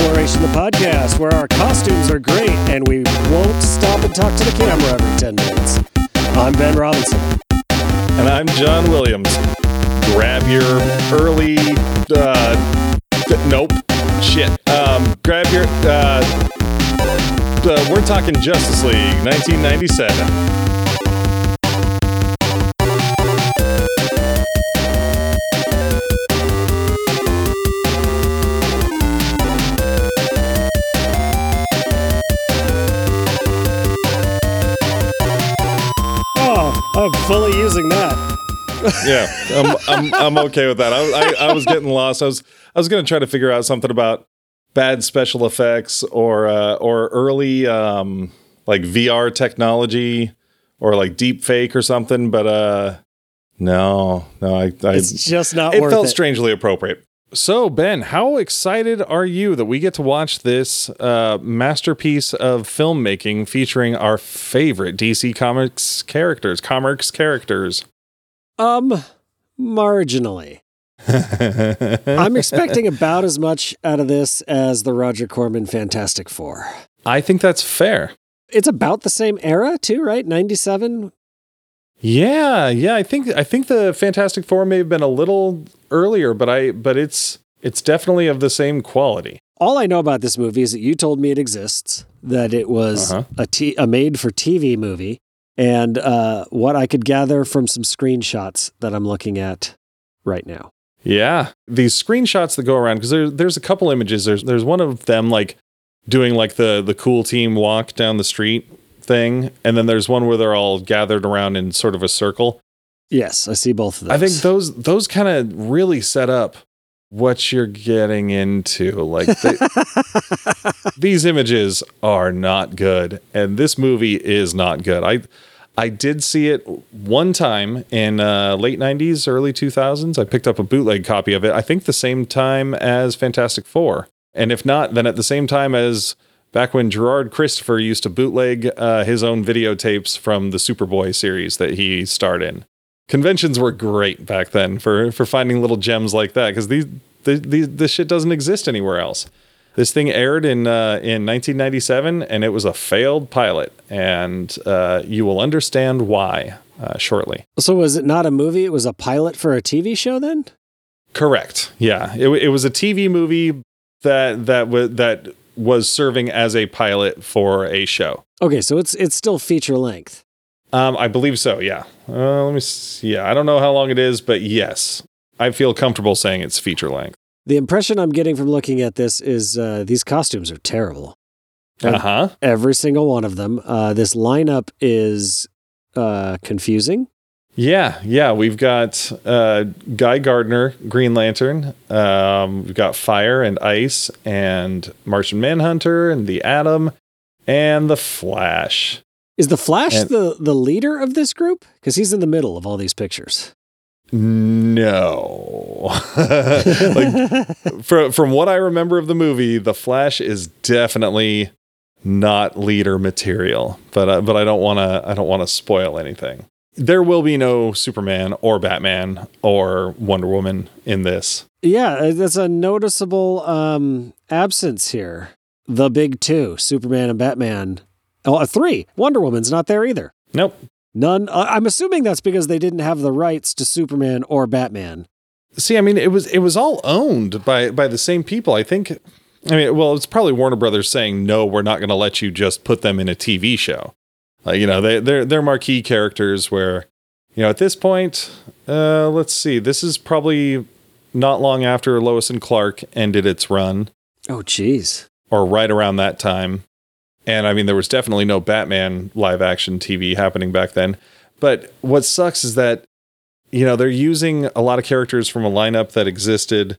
Exploration, the podcast where our costumes are great and we won't stop and talk to the camera every 10 minutes. I'm Ben Robinson. And I'm John Williams. Grab your early, uh, th- nope, shit. Um, grab your, uh, uh, we're talking Justice League 1997. Using that. yeah, I'm, I'm, I'm okay with that. I, I, I was getting lost. I was I was gonna try to figure out something about bad special effects or uh, or early um, like VR technology or like deep fake or something, but uh, no, no, I, I It's just not it felt it. strangely appropriate. So Ben, how excited are you that we get to watch this uh, masterpiece of filmmaking featuring our favorite DC Comics characters, comics characters? Um, marginally. I'm expecting about as much out of this as the Roger Corman Fantastic Four. I think that's fair. It's about the same era, too, right? 97? Yeah, yeah. I think I think the Fantastic Four may have been a little earlier, but I but it's it's definitely of the same quality. All I know about this movie is that you told me it exists, that it was Uh-huh. a, t- a made for TV movie, and uh, what I could gather from some screenshots that I'm looking at right now. Yeah, these screenshots that go around because there, there's a couple images. There's there's one of them like doing like the the cool team walk down the street thing, and then there's one where they're all gathered around in sort of a circle. Yes, I see both of those. I think those those kind of really set up what you're getting into. Like they, these images are not good, and this movie is not good. I I did see it one time in uh, late '90s, early 2000s. I picked up a bootleg copy of it. I think the same time as Fantastic Four, and if not, then at the same time as back when Gerard Christopher used to bootleg uh, his own videotapes from the Superboy series that he starred in. Conventions were great back then for for finding little gems like that because these the, the, this shit doesn't exist anywhere else. This thing aired in uh, in 1997, and it was a failed pilot, and uh, you will understand why uh, shortly. so was it not a movie? It was a pilot for a TV show then? Correct. Yeah, it, it was a TV movie that that was that was serving as a pilot for a show. Okay, so it's it's still feature length. Um, I believe so. Yeah. Uh, let me. See. Yeah, I don't know how long it is, but yes, I feel comfortable saying it's feature length. The impression I'm getting from looking at this is uh, these costumes are terrible. Uh huh. Every single one of them. Uh, this lineup is uh, confusing. Yeah, yeah. We've got uh, Guy Gardner, Green Lantern. Um, we've got Fire and Ice, and Martian Manhunter, and the Atom, and the Flash. Is the Flash And- the the leader of this group? Because he's in the middle of all these pictures. No, like from from what I remember of the movie, the Flash is definitely not leader material. But uh, but I don't want to I don't want to spoil anything. There will be no Superman or Batman or Wonder Woman in this. yeah, uh, that's a noticeable um, absence here. The big two, Superman and Batman. Oh, uh, three. Wonder Woman's not there either. Nope. None. Uh, I'm assuming that's because they didn't have the rights to Superman or Batman. See, I mean, it was it was all owned by by the same people. I think. I mean, well, it's probably Warner Brothers saying no, we're not going to let you just put them in a TV show. Uh, you know, they they're they're marquee characters. Where, you know, at this point, uh, let's see, this is probably not long after Lois and Clark ended its run, Oh, jeez. or right around that time. And I mean, there was definitely no Batman live action TV happening back then. But what sucks is that, you know, they're using a lot of characters from a lineup that existed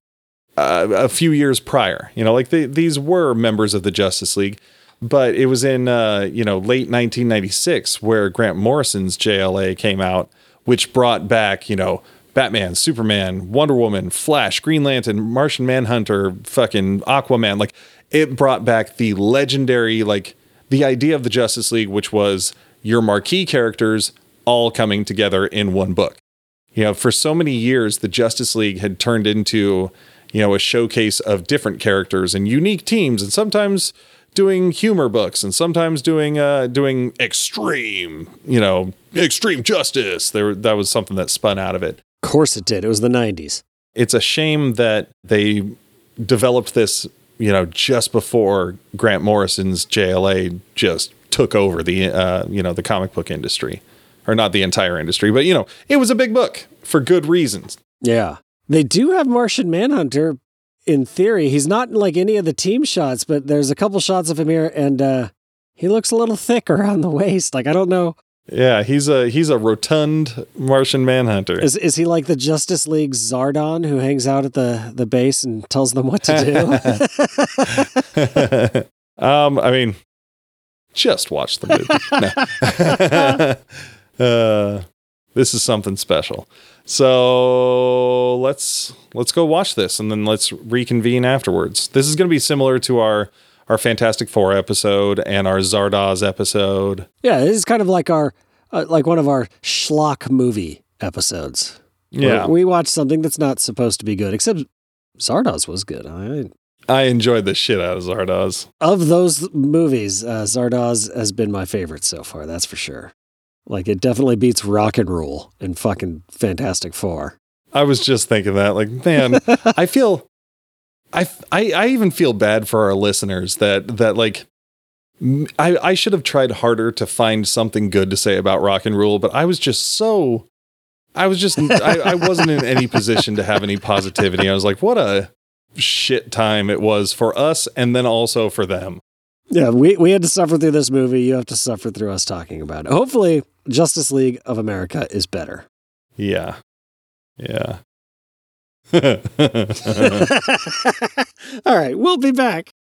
uh, a few years prior. You know, like they, these were members of the Justice League, but it was in, uh, you know, late 1996 where Grant Morrison's JLA came out, which brought back, you know, Batman, Superman, Wonder Woman, Flash, Green Lantern, Martian Manhunter, fucking Aquaman. Like it brought back the legendary, like the idea of the Justice League, which was your marquee characters all coming together in one book. You know, for so many years, the Justice League had turned into, you know, a showcase of different characters and unique teams, and sometimes doing humor books, and sometimes doing uh, doing extreme, you know, extreme justice. There, that was something that spun out of it. Of course it did. It was the 90s. It's a shame that they developed this, you know, just before Grant Morrison's JLA just took over the, uh, you know, the comic book industry, or not the entire industry, but you know, it was a big book for good reasons. Yeah. They do have Martian Manhunter in theory. He's not in like any of the team shots, but there's a couple shots of him here and uh he looks a little thicker on the waist. Like I don't know. Yeah, he's a he's a rotund Martian Manhunter. Is is he like the Justice League Zordon who hangs out at the the base and tells them what to do? um, I mean, just watch the movie. uh, this is something special. So let's let's go watch this and then let's reconvene afterwards. This is going to be similar to our our Fantastic Four episode and our Zardoz episode. Yeah, this is kind of like our uh, like one of our schlock movie episodes. Yeah, we watched something that's not supposed to be good, except Zardoz was good. I I enjoyed the shit out of Zardoz. Of those movies, uh, Zardoz has been my favorite so far. That's for sure. Like it definitely beats Rock and roll and fucking Fantastic Four. I was just thinking that, like, man, I feel, I, I, I even feel bad for our listeners that that like, I, I should have tried harder to find something good to say about Rock and roll, but I was just so, I was just, I, I wasn't in any position to have any positivity. I was like, what a shit time it was for us, and then also for them. Yeah, we, we had to suffer through this movie. You have to suffer through us talking about it. Hopefully, Justice League of America is better. Yeah. Yeah. All right, we'll be back.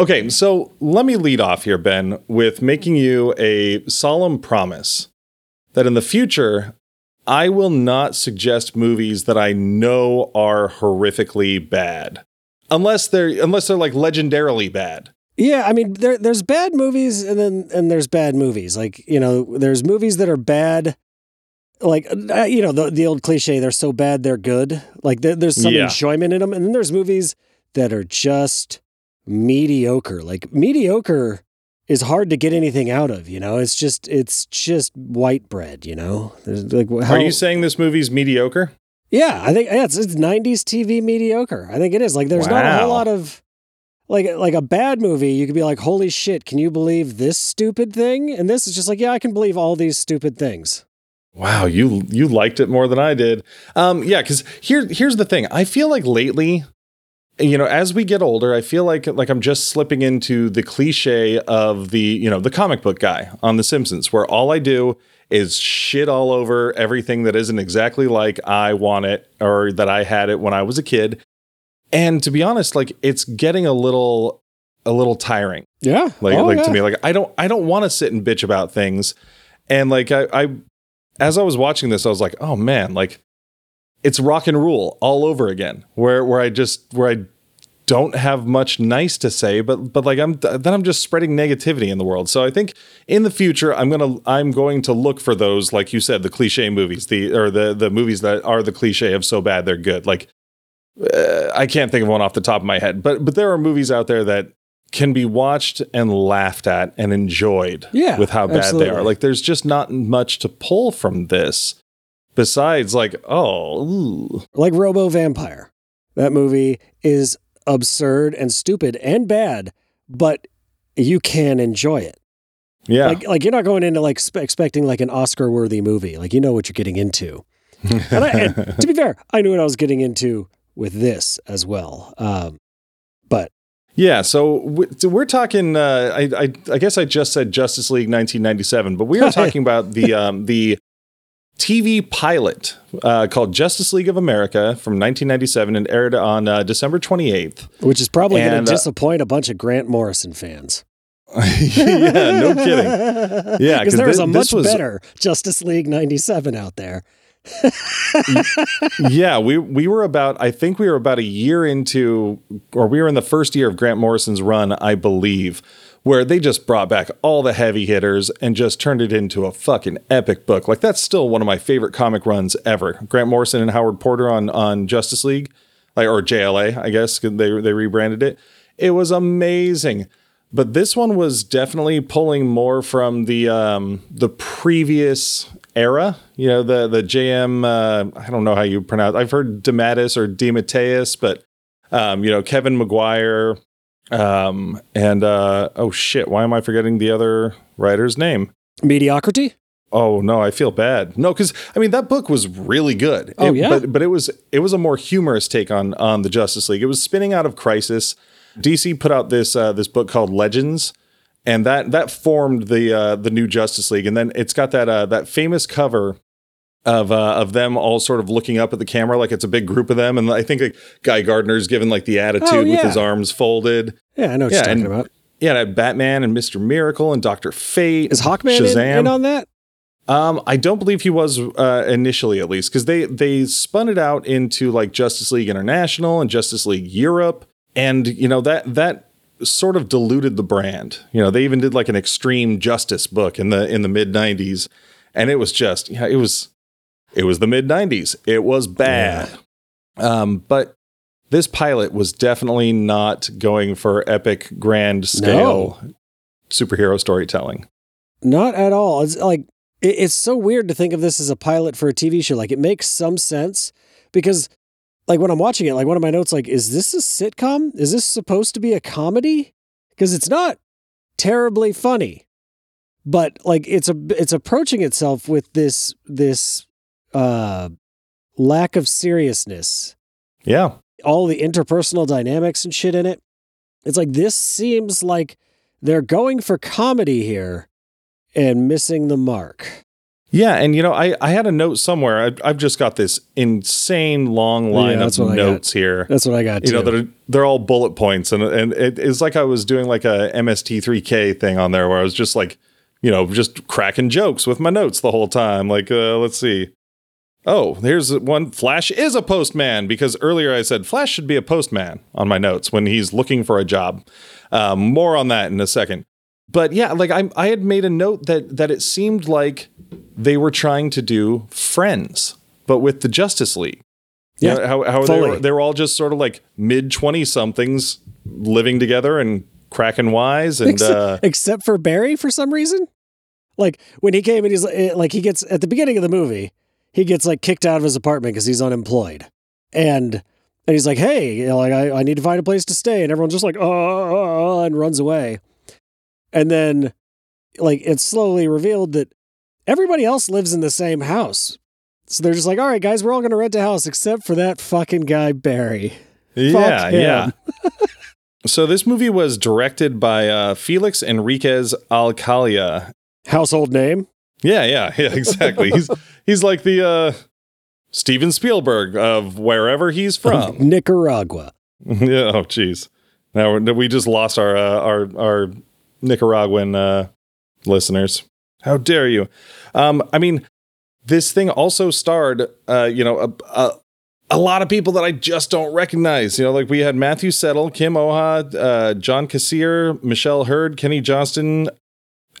Okay, so let me lead off here, Ben, with making you a solemn promise that in the future, I will not suggest movies that I know are horrifically bad. Unless they're unless they're like legendarily bad. Yeah, I mean there there's bad movies and then and there's bad movies. Like, you know, there's movies that are bad like uh, you know the the old cliche they're so bad they're good. Like there, there's some yeah. enjoyment in them and then there's movies that are just mediocre. Like mediocre is hard to get anything out of, you know? It's just it's just white bread, you know? There's like how, Are you saying this movie's mediocre? Yeah, I think yeah, it's, it's 90s TV mediocre. I think it is. Like there's wow. not a whole lot of like like a bad movie, you could be like, "Holy shit, can you believe this stupid thing?" And this is just like, "Yeah, I can believe all these stupid things." Wow, you you liked it more than I did. Um yeah, cuz here here's the thing. I feel like lately you know as we get older i feel like like i'm just slipping into the cliche of the you know the comic book guy on the simpsons where all i do is shit all over everything that isn't exactly like i want it or that i had it when i was a kid. And to be honest like it's getting a little a little tiring. Yeah. Like oh, like yeah. to me like i don't i don't want to sit and bitch about things. And like I, I as i was watching this i was like oh man like it's rock and roll all over again where where I just where I don't have much nice to say but but like I'm then I'm just spreading negativity in the world. So I think in the future I'm going to I'm going to look for those like you said the cliche movies, the or the the movies that are the cliche of so bad they're good. Like uh, I can't think of one off the top of my head, but but there are movies out there that can be watched and laughed at and enjoyed yeah, with how bad absolutely. they are. Like there's just not much to pull from this besides like oh ooh. like robo vampire that movie is absurd and stupid and bad but you can enjoy it Yeah. Like like you're not going into like expecting like an Oscar worthy movie. Like you know what you're getting into. and, I, and to be fair, I knew what I was getting into with this as well. Um, but yeah, so we're talking. Uh, I, I, I guess I just said Justice League 1997, but we are talking about the um, the TV pilot uh, called Justice League of America from 1997 and aired on uh, December 28th. Which is probably going to uh, disappoint a bunch of Grant Morrison fans. yeah, no kidding. Yeah, because there was a much was, better Justice League 97 out there. yeah, we we were about I think we were about a year into or we were in the first year of Grant Morrison's run, I believe, where they just brought back all the heavy hitters and just turned it into a fucking epic book. Like that's still one of my favorite comic runs ever. Grant Morrison and Howard Porter on on Justice League, like or JLA, I guess they they rebranded it. It was amazing. But this one was definitely pulling more from the um, the previous era. You know, the the JM. Uh, I don't know how you pronounce. I've heard DeMatteis or DeMatteis, but um, you know, Kevin Maguire. Um, and uh, oh shit, why am I forgetting the other writer's name? Mediocrity. Oh no, I feel bad. No, because I mean that book was really good. Oh it, yeah, but but it was it was a more humorous take on on the Justice League. It was spinning out of Crisis. DC put out this uh, this book called Legends, and that that formed the uh, the new Justice League. And then it's got that uh, that famous cover of uh, of them all sort of looking up at the camera like it's a big group of them. And I think like Guy Gardner's given like the attitude oh, yeah. with his arms folded. Yeah, I know what yeah, you're talking and, about. Yeah, Batman and Mister Miracle and Doctor Fate. Is Hawkman Shazam. In, in on that? Um, I don't believe he was uh, initially, at least, because they they spun it out into like Justice League International and Justice League Europe, and you know that that sort of diluted the brand. You know, they even did like an extreme justice book in the in the mid 90s and it was just yeah, it was it was the mid 90s. It was bad. Yeah. Um, but this pilot was definitely not going for epic grand scale no. superhero storytelling. Not at all. It's like it, it's so weird to think of this as a pilot for a TV show. Like it makes some sense because like when I'm watching it, like one of my notes, like, is this a sitcom? Is this supposed to be a comedy? Because it's not terribly funny, but like it's a it's approaching itself with this this uh lack of seriousness. Yeah. All the interpersonal dynamics and shit in it. It's like this seems like they're going for comedy here and missing the mark. Yeah, and you know, I, I had a note somewhere. I've, I've just got this insane long line yeah, of notes here. That's what I got. You too. know, they're they're all bullet points, and and it, it's like I was doing like a MST3K thing on there, where I was just like, you know, just cracking jokes with my notes the whole time. Like, uh, let's see. Oh, here's one. Flash is a postman because earlier I said Flash should be a postman on my notes when he's looking for a job. Um, more on that in a second. But yeah, like I I had made a note that that it seemed like they were trying to do Friends, but with the Justice League. Yeah, you know, how, how they were, they were all just sort of like mid twenty somethings living together and cracking wise, and except, uh, except for Barry for some reason. Like when he came and he's eh, like he gets at the beginning of the movie, he gets like kicked out of his apartment because he's unemployed, and and he's like, hey, you know, like I, I need to find a place to stay, and everyone's just like, oh, and runs away, and then like it's slowly revealed that everybody else lives in the same house. So they're just like, all right, guys, we're all going to rent a house except for that fucking guy, Barry. Yeah, yeah. so this movie was directed by uh, Felix Enriquez Alcala. Household name? Yeah, yeah, yeah, exactly. he's he's like the uh, Steven Spielberg of wherever he's from. Nicaragua. yeah, oh, jeez. Now we just lost our uh, our our Nicaraguan uh, listeners. How dare you? Um, I mean, this thing also starred, uh, you know, a, a, a, lot of people that I just don't recognize. You know, like we had Matthew Settle, Kim Oja, uh, John Kassir, Michelle Hurd, Kenny Johnston,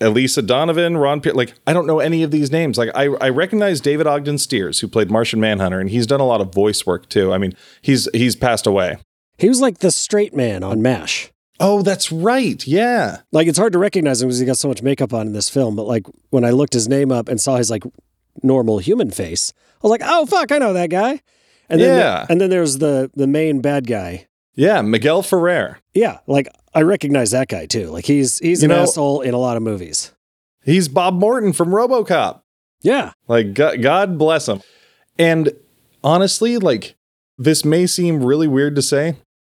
Elisa Donovan, Ron Pierce. Like, I don't know any of these names. Like, I, I recognize David Ogden Stiers, who played Martian Manhunter, and he's done a lot of voice work too. I mean, he's he's passed away. He was like the straight man on MASH. Oh, that's right. Yeah. Like it's hard to recognize him because he got so much makeup on in this film. But like when I looked his name up and saw his like normal human face, I was like, oh fuck, I know that guy. And then yeah. The, and then there's the the main bad guy. Yeah, Miguel Ferrer. Yeah, like I recognize that guy too. Like he's he's you an know, asshole in a lot of movies. He's Bob Morton from RoboCop. Yeah. Like God, God bless him. And honestly, like this may seem really weird to say,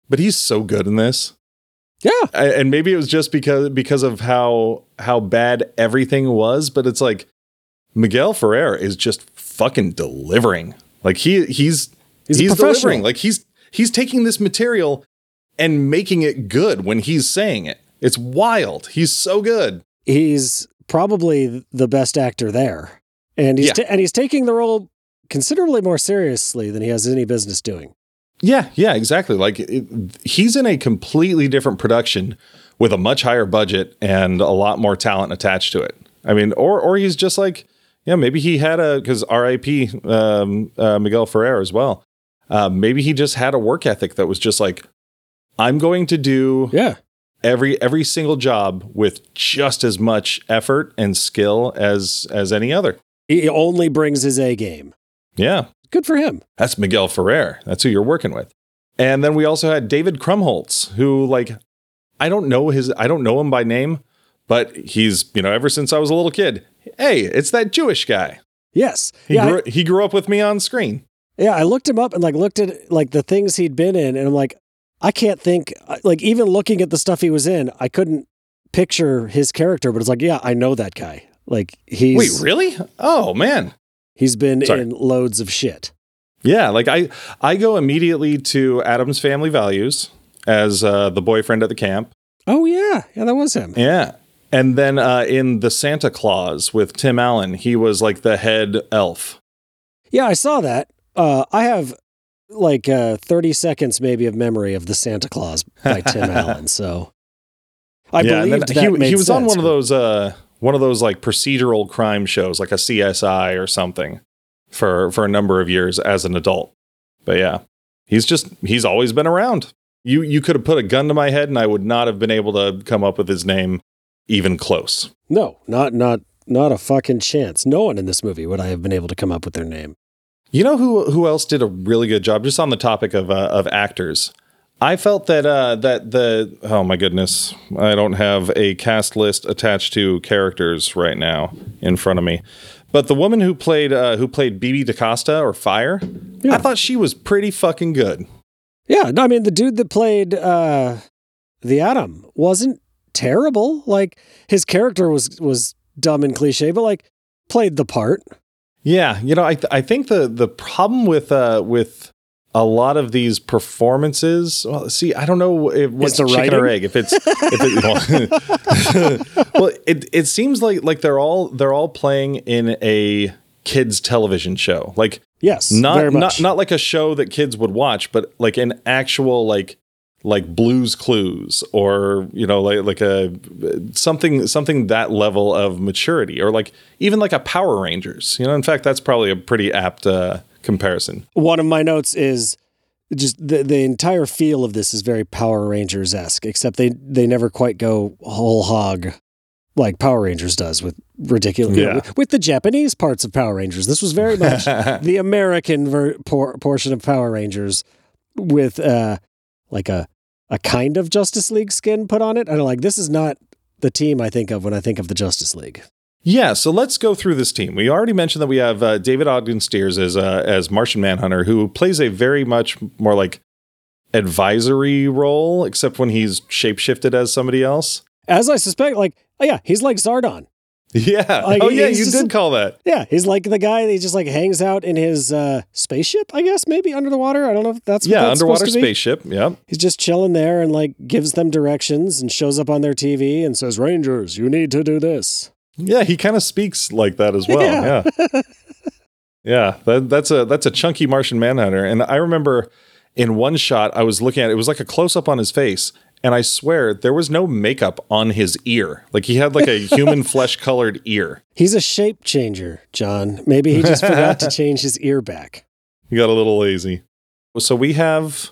but he's so good in this. Yeah. I, and maybe it was just because because of how how bad everything was, but it's like Miguel Ferrer is just fucking delivering. Like he he's He's, he's, delivering. Like he's he's taking this material and making it good when he's saying it. It's wild. He's so good. he's probably the best actor there, and he's Yeah. ta- and he's taking the role considerably more seriously than he has any business doing. Yeah, yeah, exactly. Like it, he's in a completely different production with a much higher budget and a lot more talent attached to it. I mean, or or he's just like, yeah, maybe he had a because R.I.P. Um, uh, Miguel Ferrer as well. Uh, maybe he just had a work ethic that was just like, I'm going to do Yeah. every every single job with just as much effort and skill as as any other. He only brings his A game. Yeah, Good for him. that's Miguel Ferrer. That's who you're working with. And then we also had David Krumholtz, who like I don't know his I don't know him by name, but he's, you know, ever since I was a little kid. Hey, it's that Jewish guy. Yes. He yeah. grew he grew up with me on screen. Yeah, I looked him up and like looked at like the things he'd been in, and I'm like, I can't think. Like even looking at the stuff he was in, I couldn't picture his character. But it's like, yeah, I know that guy. Like he's Wait, really? Oh man. he's been Sorry. in loads of shit. Yeah, like I I go immediately to Addams Family Values as uh, the boyfriend at the camp. Oh yeah, yeah, that was him. Yeah. And then uh, in the Santa Clause with Tim Allen, he was like the head elf. Yeah, I saw that. Uh, I have like uh, 30 seconds maybe of memory of the Santa Clause by Tim Allen. So I yeah, believed that he, he was on one of those uh, one of those like procedural crime shows, like a CSI or something, for for a number of years as an adult. But yeah, he's just he's always been around. You you could have put a gun to my head, and I would not have been able to come up with his name even close. No, not not not a fucking chance. No one in this movie would I have been able to come up with their name. You know who who else did a really good job? Just on the topic of uh, of actors, I felt that uh, that the oh my goodness, I don't have a cast list attached to characters right now in front of me, but the woman who played uh, who played BB DaCosta or Fire, Yeah. I thought she was pretty fucking good. Yeah, no, I mean the dude that played uh, the Atom wasn't terrible. Like his character was was dumb and cliche, but like played the part. Yeah, you know, I th- I think the the problem with uh with a lot of these performances. Well, see, I don't know if what's the chicken or egg. If it's if it, well, well, it it seems like like they're all they're all playing in a kids television show, like Yes, not very not not like a show that kids would watch, but like an actual like like Blues Clues or you know like like a something something that level of maturity or like even like a Power Rangers. You know, in fact, that's probably a pretty apt uh, comparison. One of my notes is just the the entire feel of this is very Power Rangers esque, except they they never quite go whole hog like Power Rangers does with ridiculous you know, with, with the Japanese parts of Power Rangers. This was very much the American ver- por- portion of Power Rangers with uh like a a kind of Justice League skin put on it. And I'm like, this is not the team I think of when I think of the Justice League. Yeah, so let's go through this team. We already mentioned that we have uh, David Ogden Stiers as uh, as Martian Manhunter, who plays a very much more like advisory role, except when he's shapeshifted as somebody else. As I suspect, like, oh yeah, he's like Zordon. Yeah. Like, oh yeah, you just did call that. Yeah, he's like the guy that just like hangs out in his uh, spaceship, I guess, maybe under the water. I don't know if that's what yeah, that's underwater supposed to be. spaceship. Yeah. He's just chilling there and like gives them directions and shows up on their TV and says, "Rangers, you need to do this." Yeah, he kind of speaks like that as well. Yeah. Yeah. Yeah, that, that's a that's a chunky Martian Manhunter, and I remember in one shot I was looking at it, it was like a close up on his face, and I swear there was no makeup on his ear. Like he had like a human flesh colored ear. He's a shape changer, John. Maybe he just forgot to change his ear back. He got a little lazy. So we have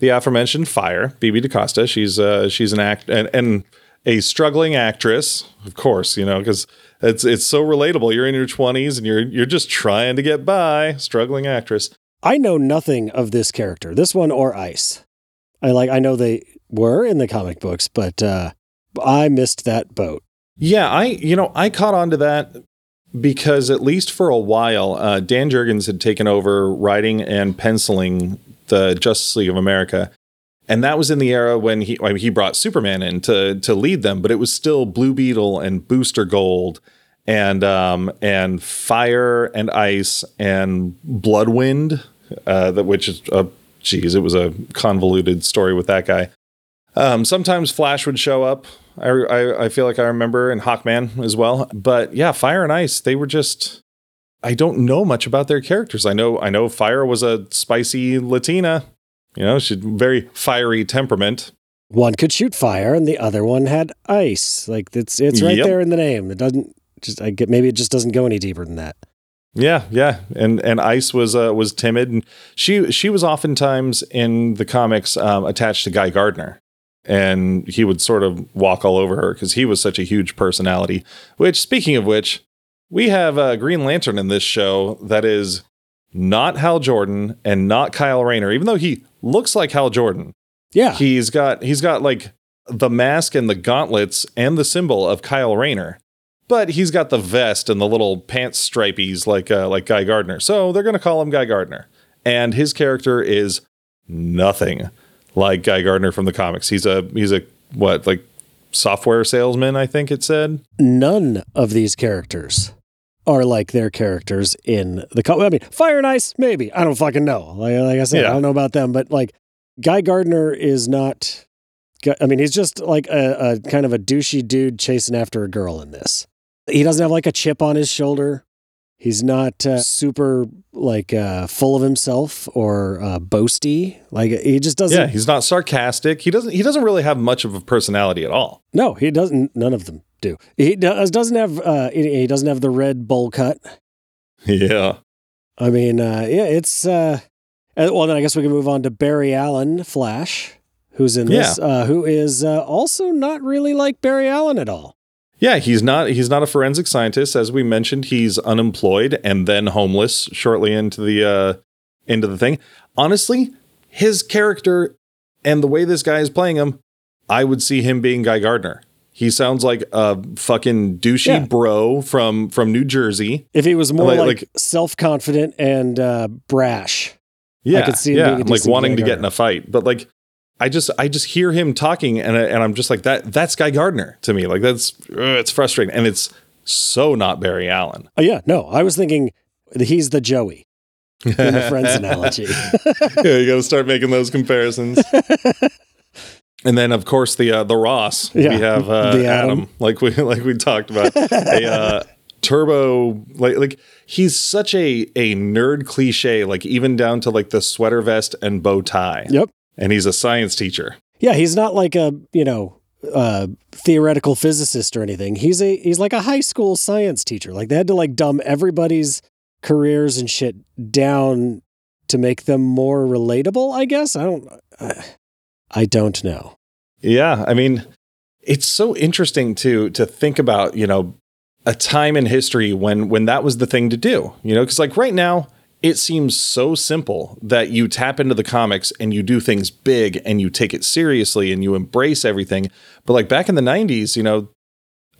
the aforementioned Fire, BB DaCosta. She's uh she's an act and, and a struggling actress, of course, you know, because it's it's so relatable. You're in your 20s and you're you're just trying to get by, struggling actress. I know nothing of this character, this one or Ice. I like I know they were in the comic books, but uh I missed that boat. Yeah, I you know I caught on to that because at least for a while, uh, Dan Jurgens had taken over writing and penciling the Justice League of America, and that was in the era when he I mean, he brought Superman in to to lead them, but it was still Blue Beetle and Booster Gold and um and Fire and Ice and Bloodwynd, uh, that which is a geez, it was a convoluted story with that guy. Um, sometimes Flash would show up. I, I, I feel like I remember, and Hawkman as well. But yeah, Fire and Ice, they were just. I don't know much about their characters. I know I know Fire was a spicy Latina. You know, she very fiery temperament. One could shoot fire, and the other one had ice. Like it's it's right Yep. there in the name. It doesn't just I get maybe it just doesn't go any deeper than that. Yeah, yeah, and and Ice was uh, was timid, and she she was oftentimes in the comics um, attached to Guy Gardner, and he would sort of walk all over her because he was such a huge personality. Which, speaking of which, we have a Green Lantern in this show that is not Hal Jordan and not Kyle Rayner, even though he looks like Hal Jordan. Yeah, He's got he's got like the mask and the gauntlets and the symbol of Kyle Rayner. But he's got the vest and the little pants stripies like uh, like Guy Gardner. So they're going to call him Guy Gardner. And his character is nothing like Guy Gardner from the comics. He's a he's a what, like software salesman, I think it said. none of these characters are like their characters in the. Co- I mean, Fire and Ice, maybe I don't fucking know. Like, like I said, Yeah. I don't know about them, but like Guy Gardner is not. I mean, he's just like a, a kind of a douchey dude chasing after a girl in this. He doesn't have like a chip on his shoulder. He's not uh, super like uh, full of himself or uh, boasty. Like he just doesn't. Yeah, he's not sarcastic. He doesn't he doesn't really have much of a personality at all. No, he doesn't. None of them do. He does, doesn't have. Uh, he doesn't have the red bowl cut. Yeah. I mean, uh, yeah, it's. Uh, uh, well, then I guess we can move on to Barry Allen, Flash, who's in this, uh, who is uh, also not really like Barry Allen at all. Yeah, he's not he's not a forensic scientist as we mentioned. He's unemployed and then homeless shortly into the uh into the thing. Honestly, his character and the way this guy is playing him, I would see him being Guy Gardner. He sounds like a fucking douchey Yeah. bro from from New Jersey. If he was more Like- like, like- self confident and uh, brash, Yeah, I could see him yeah, being a I'm like wanting to get in a fight, but like I just I just hear him talking and I, and I'm just like that that's Guy Gardner to me. Like that's ugh, it's frustrating and it's so not Barry Allen. oh yeah, no, I was thinking he's the Joey in the Friends analogy. yeah, you got to start making those comparisons. and then, of course, the uh, the Ross. Yeah, we have uh, the Atom. Atom. like we like we talked about. a uh, turbo, like like he's such a a nerd cliche. Like even down to like the sweater vest and bow tie. Yep. And he's a science teacher. Yeah, he's not like a you know uh, theoretical physicist or anything. He's a he's like a high school science teacher. Like they had to like dumb everybody's careers and shit down to make them more relatable. I guess I don't. I, I don't know. Yeah, I mean, it's so interesting to to think about, you know, a time in history when when that was the thing to do. You know, because like right now, it seems so simple that you tap into the comics and you do things big and you take it seriously and you embrace everything. But like back in the '90s, you know,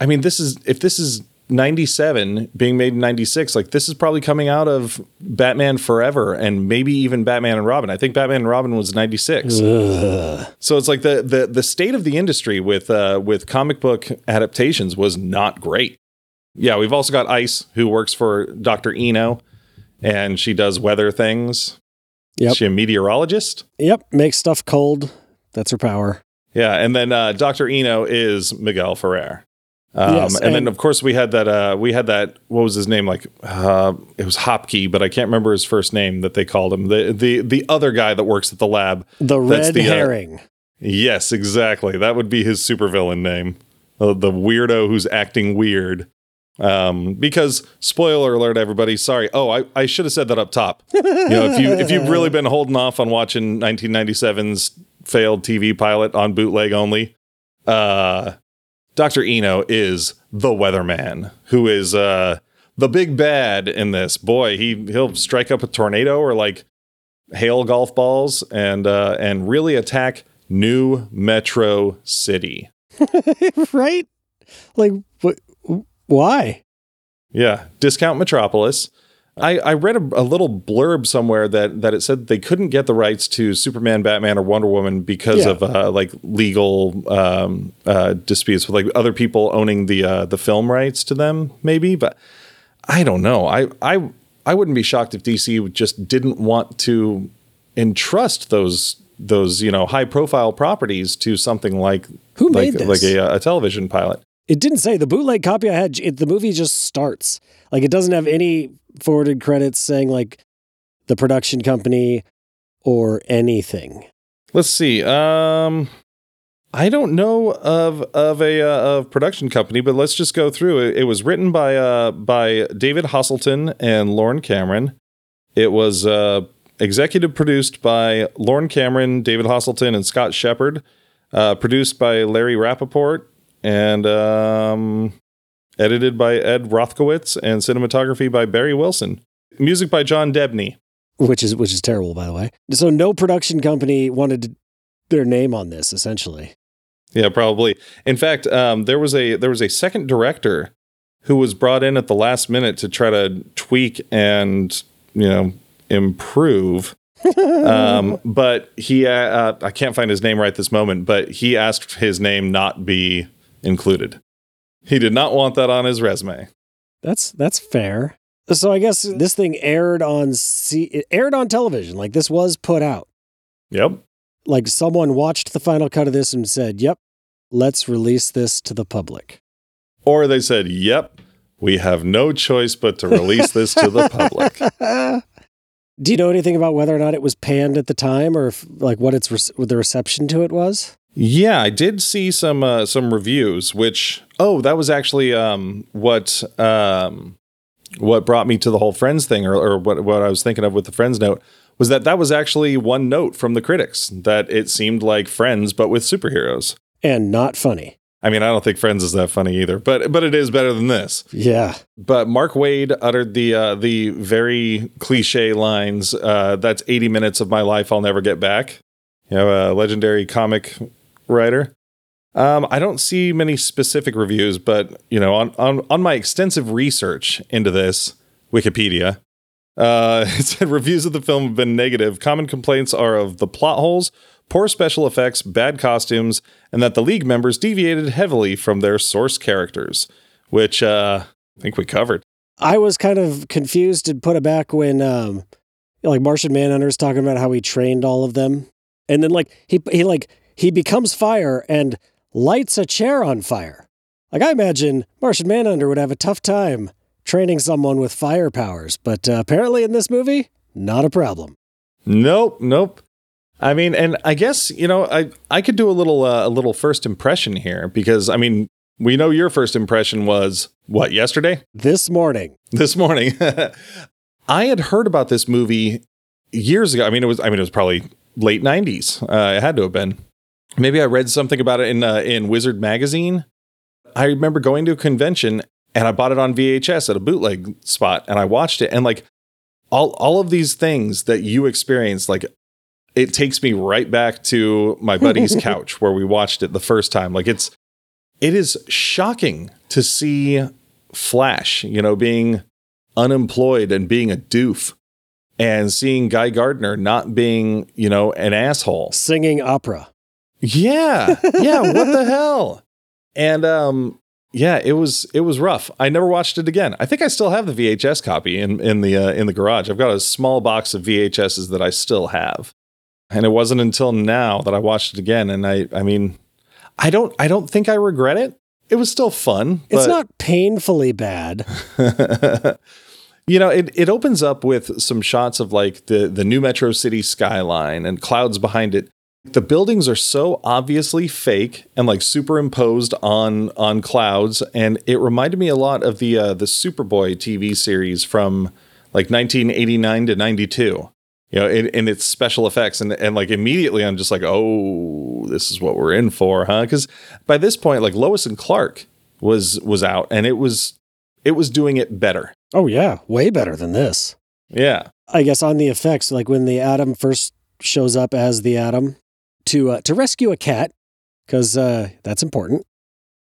I mean, this is if this is 97 being made in 96 like this is probably coming out of batman forever and maybe even batman and robin i think batman and robin was 96 Ugh. so it's like the the the state of the industry with uh with comic book adaptations was not great. Yeah, we've also got Ice who works for Dr. Eno and she does weather things. Yep. Is she a meteorologist? Yep, makes stuff cold. That's her power. Yeah, and then uh Dr. Eno is Miguel Ferrer. Um, Yes, and, then of course we had that uh we had that what was his name like uh it was Hopkey but I can't remember his first name that they called him the the the other guy that works at the lab The That's red the, uh, herring. Yes, exactly. That would be his supervillain name. The weirdo who's acting weird. Um, because spoiler alert, everybody. Sorry. Oh, I, I should have said that up top. You know, if you if you've really been holding off on watching 1997's failed TV pilot on bootleg only, uh, Doctor Eno is the weatherman who is uh the big bad in this. Boy, he he'll strike up a tornado or like hail golf balls and uh and really attack New Metro City. right? Like, what? Why? Yeah, discount Metropolis. I, I read a, a, little blurb somewhere that that it said they couldn't get the rights to Superman, Batman, or Wonder Woman because yeah. of uh, like legal um, uh, disputes with like other people owning the uh, the film rights to them, maybe. But I don't know. I I I wouldn't be shocked if DC just didn't want to entrust those those you know high profile properties to something like who made like, this? like a, a television pilot. It didn't say the bootleg copy I had. It, the movie just starts like it doesn't have any forwarded credits saying like the production company or anything. Let's see. Um, I don't know of of a uh, of production company, but let's just go through it. It was written by uh by David Hoselton and Lorne Cameron. It was uh executive produced by Lorne Cameron, David Hoselton, and Scott Shepard. Uh, produced by Larry Rappaport and um, edited by Ed Rothkowitz and cinematography by Barry Wilson. Music by John Debney. Which is which is terrible, by the way. So no production company wanted their name on this, essentially. Yeah, probably. In fact, um, there was a there was a second director who was brought in at the last minute to try to tweak and you know improve. um, but he, uh, uh, I can't find his name right this moment, but he asked his name not be included. He did not want that on his resume. That's that's fair. So I guess this thing aired on C- it aired on television. Like this was put out. Yep. Like someone watched the final cut of this and said, "Yep, let's release this to the public." Or they said, "Yep, we have no choice but to release this to the public." Do you know anything about whether or not it was panned at the time, or if, like what its re- what the reception to it was? Yeah, I did see some uh, some reviews. Which oh, that was actually um, what um, what brought me to the whole Friends thing, or, or what what I was thinking of with the Friends note was that that was actually one note from the critics that it seemed like Friends but with superheroes and not funny. I mean, I don't think Friends is that funny either, but but it is better than this. Yeah. But Mark Waid uttered the uh, the very cliche lines. Uh, That's eighty minutes of my life I'll never get back. You know, a legendary comic writer. Um, I don't see many specific reviews, but you know, on on on my extensive research into this, Wikipedia, uh, it said reviews of the film have been negative. Common complaints are of the plot holes, poor special effects, bad costumes, and that the League members deviated heavily from their source characters, which uh, I think we covered. I was kind of confused and put it back when, um, like Martian Manhunter's talking about how he trained all of them, and then like he he like he becomes fire and lights a chair on fire. Like, I imagine Martian Manhunter would have a tough time training someone with fire powers, but uh, apparently in this movie, not a problem. Nope, nope. I mean, and I guess you know, I I could do a little uh, a little first impression here because I mean, we know your first impression was what yesterday, this morning, this morning. I had heard about this movie years ago. I mean, it was I mean, it was probably late '90s. Uh, it had to have been. Maybe I read something about it in uh, in Wizard magazine. I remember going to a convention and I bought it on VHS at a bootleg spot and I watched it and like all all of these things that you experienced like it takes me right back to my buddy's couch where we watched it the first time. Like it's it is shocking to see Flash, you know, being unemployed and being a doof and seeing Guy Gardner not being, you know, an asshole. Singing opera. Yeah. Yeah. what the hell? And um, yeah, it was it was rough. I never watched it again. I think I still have the VHS copy in in the uh, in the garage. I've got a small box of VHSs that I still have. And it wasn't until now that I watched it again and I I mean I don't I don't think I regret it. It was still fun. It's not painfully bad. you know, it, it opens up with some shots of like the the new Metro City skyline and clouds behind it the buildings are so obviously fake and like superimposed on on clouds and it reminded me a lot of the uh, the superboy tv series from like 1989 to 92 you know in, in its special effects and and like immediately i'm just like oh this is what we're in for huh? Because by this point like lois and clark was was out and it was it was doing it better. Oh yeah. Way better than this. Yeah. I guess on the effects like when the atom first shows up as the atom to uh, to rescue a cat because uh, that's important.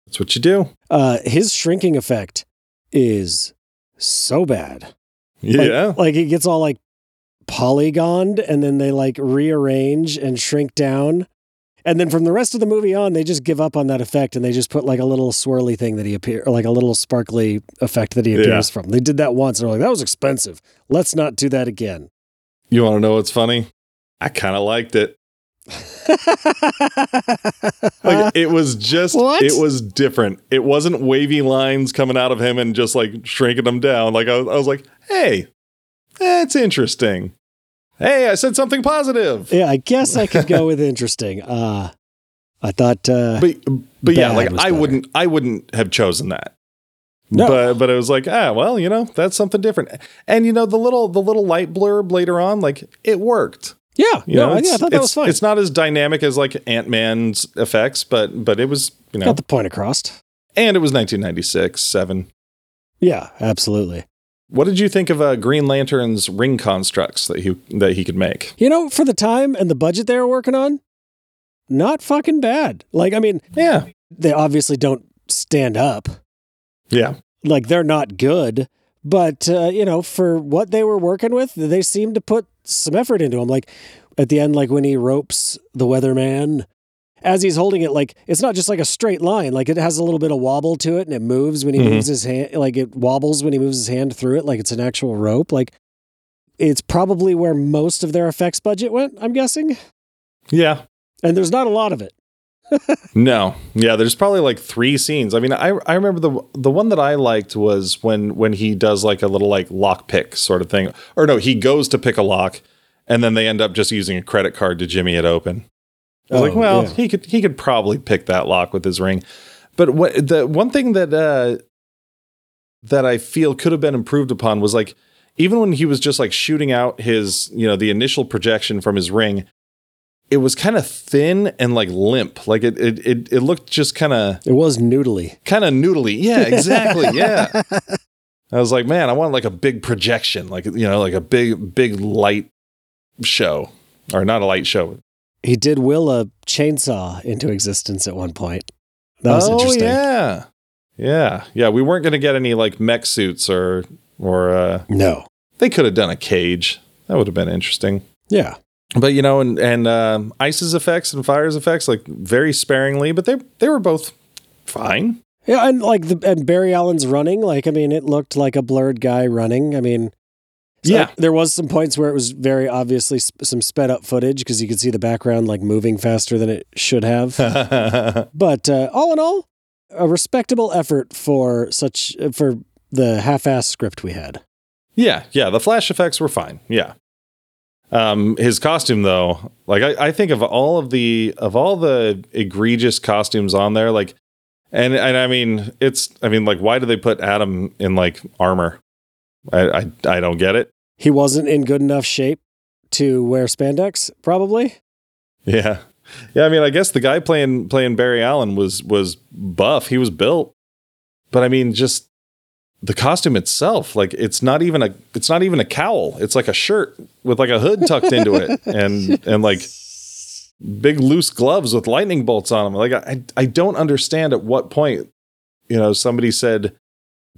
That's what you do. Uh, his shrinking effect is so bad. Yeah. Like, like it gets all like polygoned and then they like rearrange and shrink down. And then from the rest of the movie on, they just give up on that effect and they just put like a little swirly thing that he appear, like a little sparkly effect that he appears Yeah. from. They did that once and they're like, that was expensive. Let's not do that again. you want to know what's funny? I kind of liked it. Like it was just What? it was different. It wasn't wavy lines coming out of him and just like shrinking them down. Like I, was- I was like, hey, that's interesting. Hey, I said something positive. yeah, I guess I could go with interesting. Uh, I thought, uh, But but yeah, like I better. wouldn't I wouldn't have chosen that. no. But but it was like, ah, well, you know, that's something different. And you know, the little the little light blurb later on, like it worked. Yeah, You no, know, I, yeah, I thought that was fine. It's not as dynamic as like Ant Man's effects, but but it was you know, Got the point across. and it was 1996 seven. Yeah, absolutely. What did you think of uh, Green Lantern's ring constructs that he that he could make? You know, for the time and the budget they were working on, not fucking bad. Like, I mean, Yeah, they obviously don't stand up. yeah, Like, they're not good. But, uh, you know, for what they were working with, they seemed to put some effort into them. Like, at the end, like when he ropes the weatherman, as he's holding it, like, it's not just like a straight line. Like, it has a little bit of wobble to it and it moves when he Mhm. moves his hand. Like, it wobbles when he moves his hand through it, like it's an actual rope. Like, it's probably where most of their effects budget went, I'm guessing. yeah. And there's not a lot of it. No, yeah. There's probably like three scenes. I mean, I I remember the the one that I liked was when when he does like a little like lock pick sort of thing, or no, he goes to pick a lock, and then they end up just using a credit card to jimmy it open. I was like, Oh, well, yeah. he could he could probably pick that lock with his ring, but what the one thing that uh that I feel could have been improved upon was like even when he was just like shooting out his you know the initial projection from his ring, it was kind of thin and like limp, like it it it, it looked just kind of It was noodly. kind of noodly. Yeah, exactly. yeah. I was like, man, I want like a big projection, like you know, like a big big light show, or not a light show. He did will a chainsaw into existence at one point. That was oh interesting. yeah, yeah, yeah. We weren't going to get any like mech suits or or uh, No. they could have done a cage. That would have been interesting. Yeah. But you know, and and um, Ice's effects and Fire's effects, like very sparingly, but they they were both fine. Yeah, and like the and Barry Allen's running, like I mean, it looked like a blurred guy running. I mean, so, Yeah. there was some points where it was very obviously sp- some sped up footage because you could see the background like moving faster than it should have. but uh, all in all, a respectable effort for such for the half-ass script we had. Yeah, yeah, the flash effects were fine. Yeah. Um, his costume though, like I, I think of all of the of all the egregious costumes on there, like and and I mean it's I mean like why do they put Atom in like armor? I I, I don't get it. He wasn't in good enough shape to wear spandex, probably. Yeah. Yeah, I mean I guess the guy playing playing Barry Allen was was buff. He was built. But I mean just the costume itself, like it's not even a it's not even a cowl. It's like a shirt with like a hood tucked into it and and like big loose gloves with lightning bolts on them. Like I I don't understand at what point you know somebody said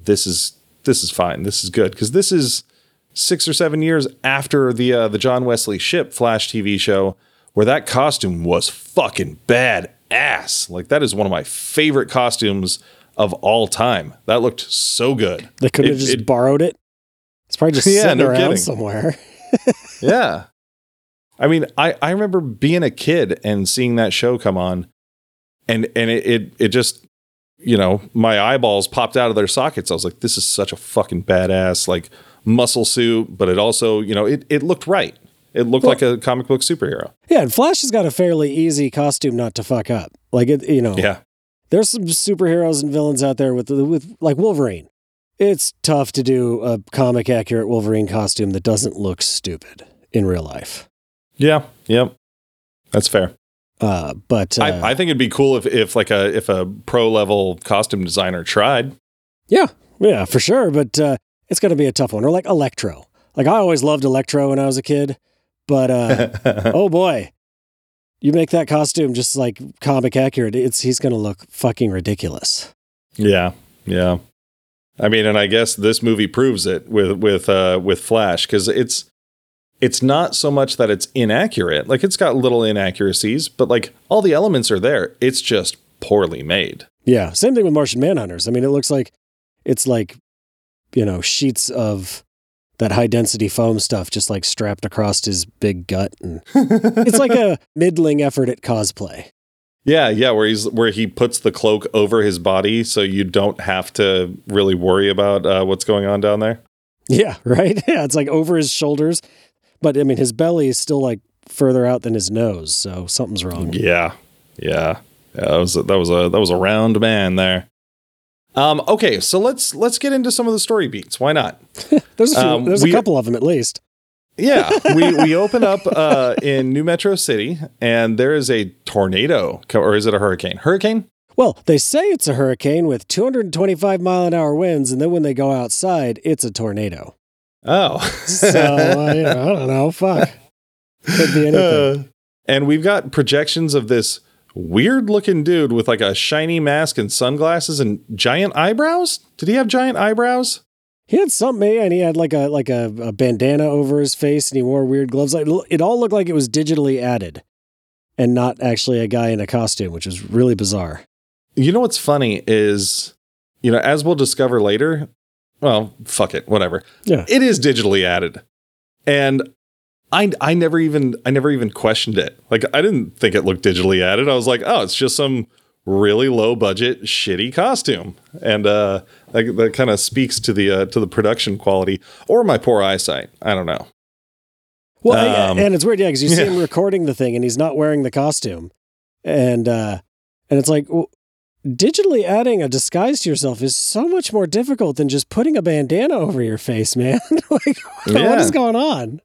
this is this is fine. This is good because this is 6 or 7 years after the uh, the John Wesley Shipp Flash TV show where that costume was fucking bad ass. Like that is one of my favorite costumes of all time. That looked so good. They could have just it- borrowed it. It's probably just Yeah, sitting no around kidding. somewhere. yeah. I mean, I, I remember being a kid and seeing that show come on and and it, it it just you know, my eyeballs popped out of their sockets. I was like, this is such a fucking badass like muscle suit, but it also, you know, it it looked right. It looked Well- like a comic book superhero. Yeah, and Flash has got a fairly easy costume not to fuck up. Like it, you know. Yeah. There's some superheroes and villains out there with with like Wolverine. It's tough to do a comic accurate Wolverine costume that doesn't look stupid in real life. Yeah. Yep. That's fair. Uh, but uh, I, I think it'd be cool if if like a if a pro level costume designer tried. yeah, yeah, for sure. But uh, it's going to be a tough one. Or like Electro. Like I always loved Electro when I was a kid, but uh, oh boy, you make that costume just like comic accurate. It's he's going to look fucking ridiculous. Yeah, yeah. I mean, and I guess this movie proves it with with uh, with Flash because it's it's not so much that it's inaccurate. Like it's got little inaccuracies, but like all the elements are there. It's just poorly made. Yeah, same thing with Martian Manhunters. I mean, it looks like it's like you know sheets of that high density foam stuff just like strapped across his big gut, and it's like a middling effort at cosplay. Yeah, yeah, where he's where he puts the cloak over his body so you don't have to really worry about uh, what's going on down there. Yeah, right. Yeah, it's like over his shoulders, but I mean his belly is still like further out than his nose, so something's wrong. Yeah, yeah, yeah that was a, that was a that was a round man there. Um, okay, so let's let's get into some of the story beats. Why not? there's a few, um, there's we, a couple of them at least. Yeah, we we open up uh, in New Metro City, and there is a tornado, or is it a hurricane? Hurricane? Well, they say it's a hurricane with 225 mile an hour winds, and then when they go outside, it's a tornado. Oh, so uh, you know, I don't know. Fuck, could be anything. Uh, and we've got projections of this weird looking dude with like a shiny mask and sunglasses and giant eyebrows. Did he have giant eyebrows? He had something, eh, and he had like a like a, a, bandana over his face, and he wore weird gloves. Like it all looked like it was digitally added, and not actually a guy in a costume, which was really bizarre. You know what's funny is, you know, as we'll discover later. Well, fuck it, whatever. Yeah, it is digitally added, and I I never even I never even questioned it. Like I didn't think it looked digitally added. I was like, oh, it's just some really low budget shitty costume and uh that, that kind of speaks to the uh, to the production quality or my poor eyesight i don't know well um, and it's weird yeah because you see yeah. him recording the thing and he's not wearing the costume and uh and it's like well, digitally adding a disguise to yourself is so much more difficult than just putting a bandana over your face man like yeah. what is going on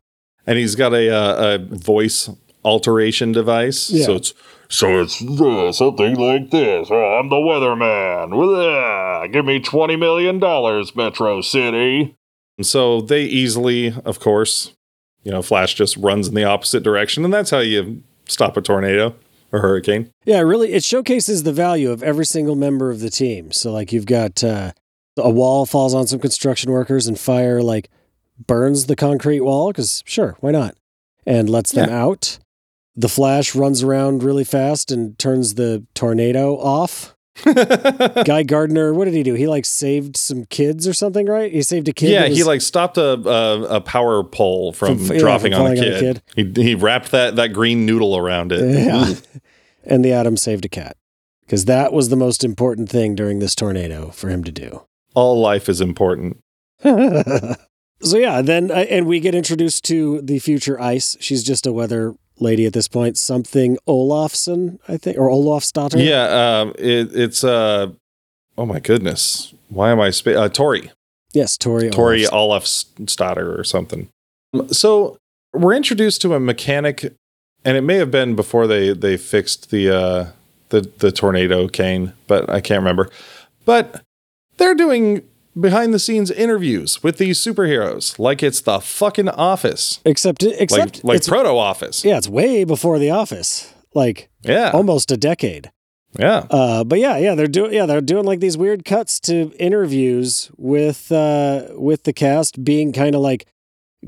and he's got a uh, a voice alteration device yeah. so it's so it's uh, something like this. Uh, I'm the weatherman. Uh, give me $20 million, Metro City. And so they easily, of course, you know, Flash just runs in the opposite direction. And that's how you stop a tornado or hurricane. Yeah, really, it showcases the value of every single member of the team. So, like, you've got uh, a wall falls on some construction workers and fire, like, burns the concrete wall because, sure, why not? And lets them yeah. out the Flash runs around really fast and turns the tornado off. Guy Gardner, what did he do? He like saved some kids or something, right? He saved a kid. Yeah, was, he like stopped a, a, a power pole from, from dropping yeah, from on, a kid. on, kid. He he wrapped that that green noodle around it. Yeah. Mm. and the Atom saved a cat because that was the most important thing during this tornado for him to do. All life is important. so yeah, then uh, and we get introduced to the future Ice. She's just a weather lady at this point, something Olafson, I think, or Olafsdotter. Yeah, um, it, it's uh, oh my goodness, why am I spa- uh, Tori? Yes, Tori. Tori Olafsdotter or something. So we're introduced to a mechanic, and it may have been before they they fixed the uh, the the tornado cane, but I can't remember. But they're doing behind the scenes interviews with these superheroes like it's the fucking office. Except except like, like proto office. Yeah, it's way before the office. Like yeah. almost a decade. Yeah. Uh, but yeah, yeah, they're doing yeah, they're doing like these weird cuts to interviews with uh with the cast being kind of like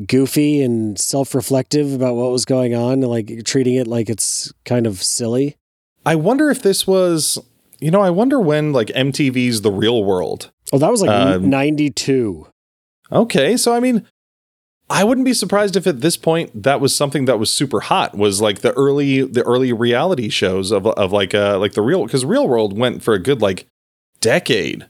goofy and self-reflective about what was going on and like treating it like it's kind of silly. I wonder if this was you know, I wonder when like MTV's The Real World. Oh, that was like um, 92. Okay, so I mean, I wouldn't be surprised if at this point that was something that was super hot. Was like the early the early reality shows of of like uh like the real because Real World went for a good like decade.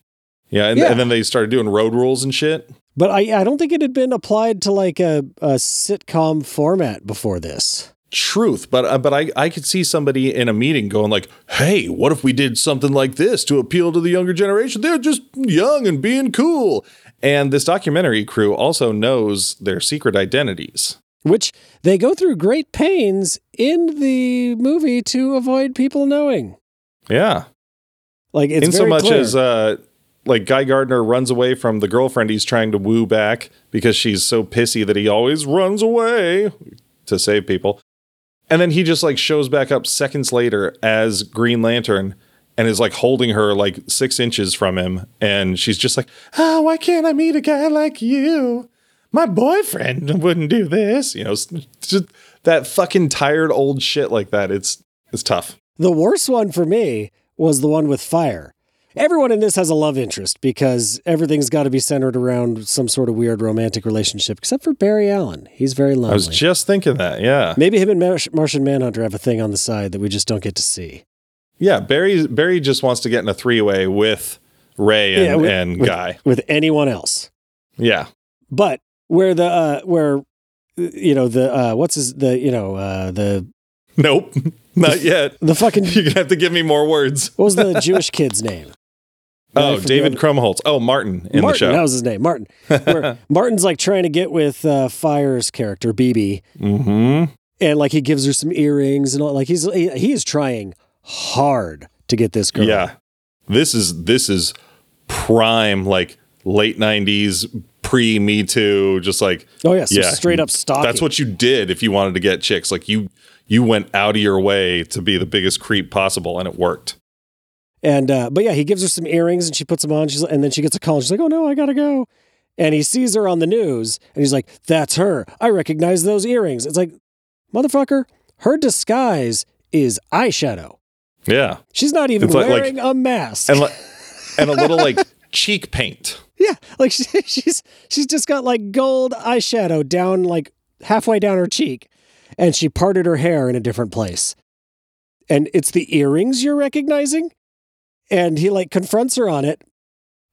Yeah and, yeah, and then they started doing road rules and shit. But I I don't think it had been applied to like a, a sitcom format before this truth but uh, but I I could see somebody in a meeting going like hey what if we did something like this to appeal to the younger generation? They're just young and being cool. And this documentary crew also knows their secret identities. Which they go through great pains in the movie to avoid people knowing. Yeah. Like it's in so much clear. as uh like Guy Gardner runs away from the girlfriend he's trying to woo back because she's so pissy that he always runs away to save people and then he just like shows back up seconds later as Green Lantern and is like holding her like six inches from him. And she's just like, oh, why can't I meet a guy like you? My boyfriend wouldn't do this. You know, just that fucking tired old shit like that. It's it's tough. The worst one for me was the one with fire. Everyone in this has a love interest because everything's got to be centered around some sort of weird romantic relationship, except for Barry Allen. He's very lonely. I was just thinking that, yeah. Maybe him and Mar- Martian Manhunter have a thing on the side that we just don't get to see. Yeah, Barry Barry just wants to get in a three way with Ray and, yeah, with, and with, Guy with anyone else. Yeah, but where the uh, where you know the uh, what's his the you know uh, the nope not yet the fucking you're gonna have to give me more words. What was the Jewish kid's name? Oh, David Krumholtz. Oh, Martin in Martin, the show. That was his name, Martin. Martin's like trying to get with uh, Fire's character, BB. Mm-hmm. And like he gives her some earrings and all. Like he's he, he is trying hard to get this girl. Yeah, this is this is prime like late '90s pre Me Too. Just like oh yeah, so yeah, straight up stalking. That's what you did if you wanted to get chicks. Like you you went out of your way to be the biggest creep possible, and it worked. And uh, but yeah, he gives her some earrings and she puts them on. She's and then she gets a call. And she's like, "Oh no, I gotta go." And he sees her on the news and he's like, "That's her. I recognize those earrings." It's like, motherfucker, her disguise is eyeshadow. Yeah, she's not even wearing like, a mask and like, and a little like cheek paint. Yeah, like she, she's she's just got like gold eyeshadow down like halfway down her cheek, and she parted her hair in a different place. And it's the earrings you're recognizing and he like confronts her on it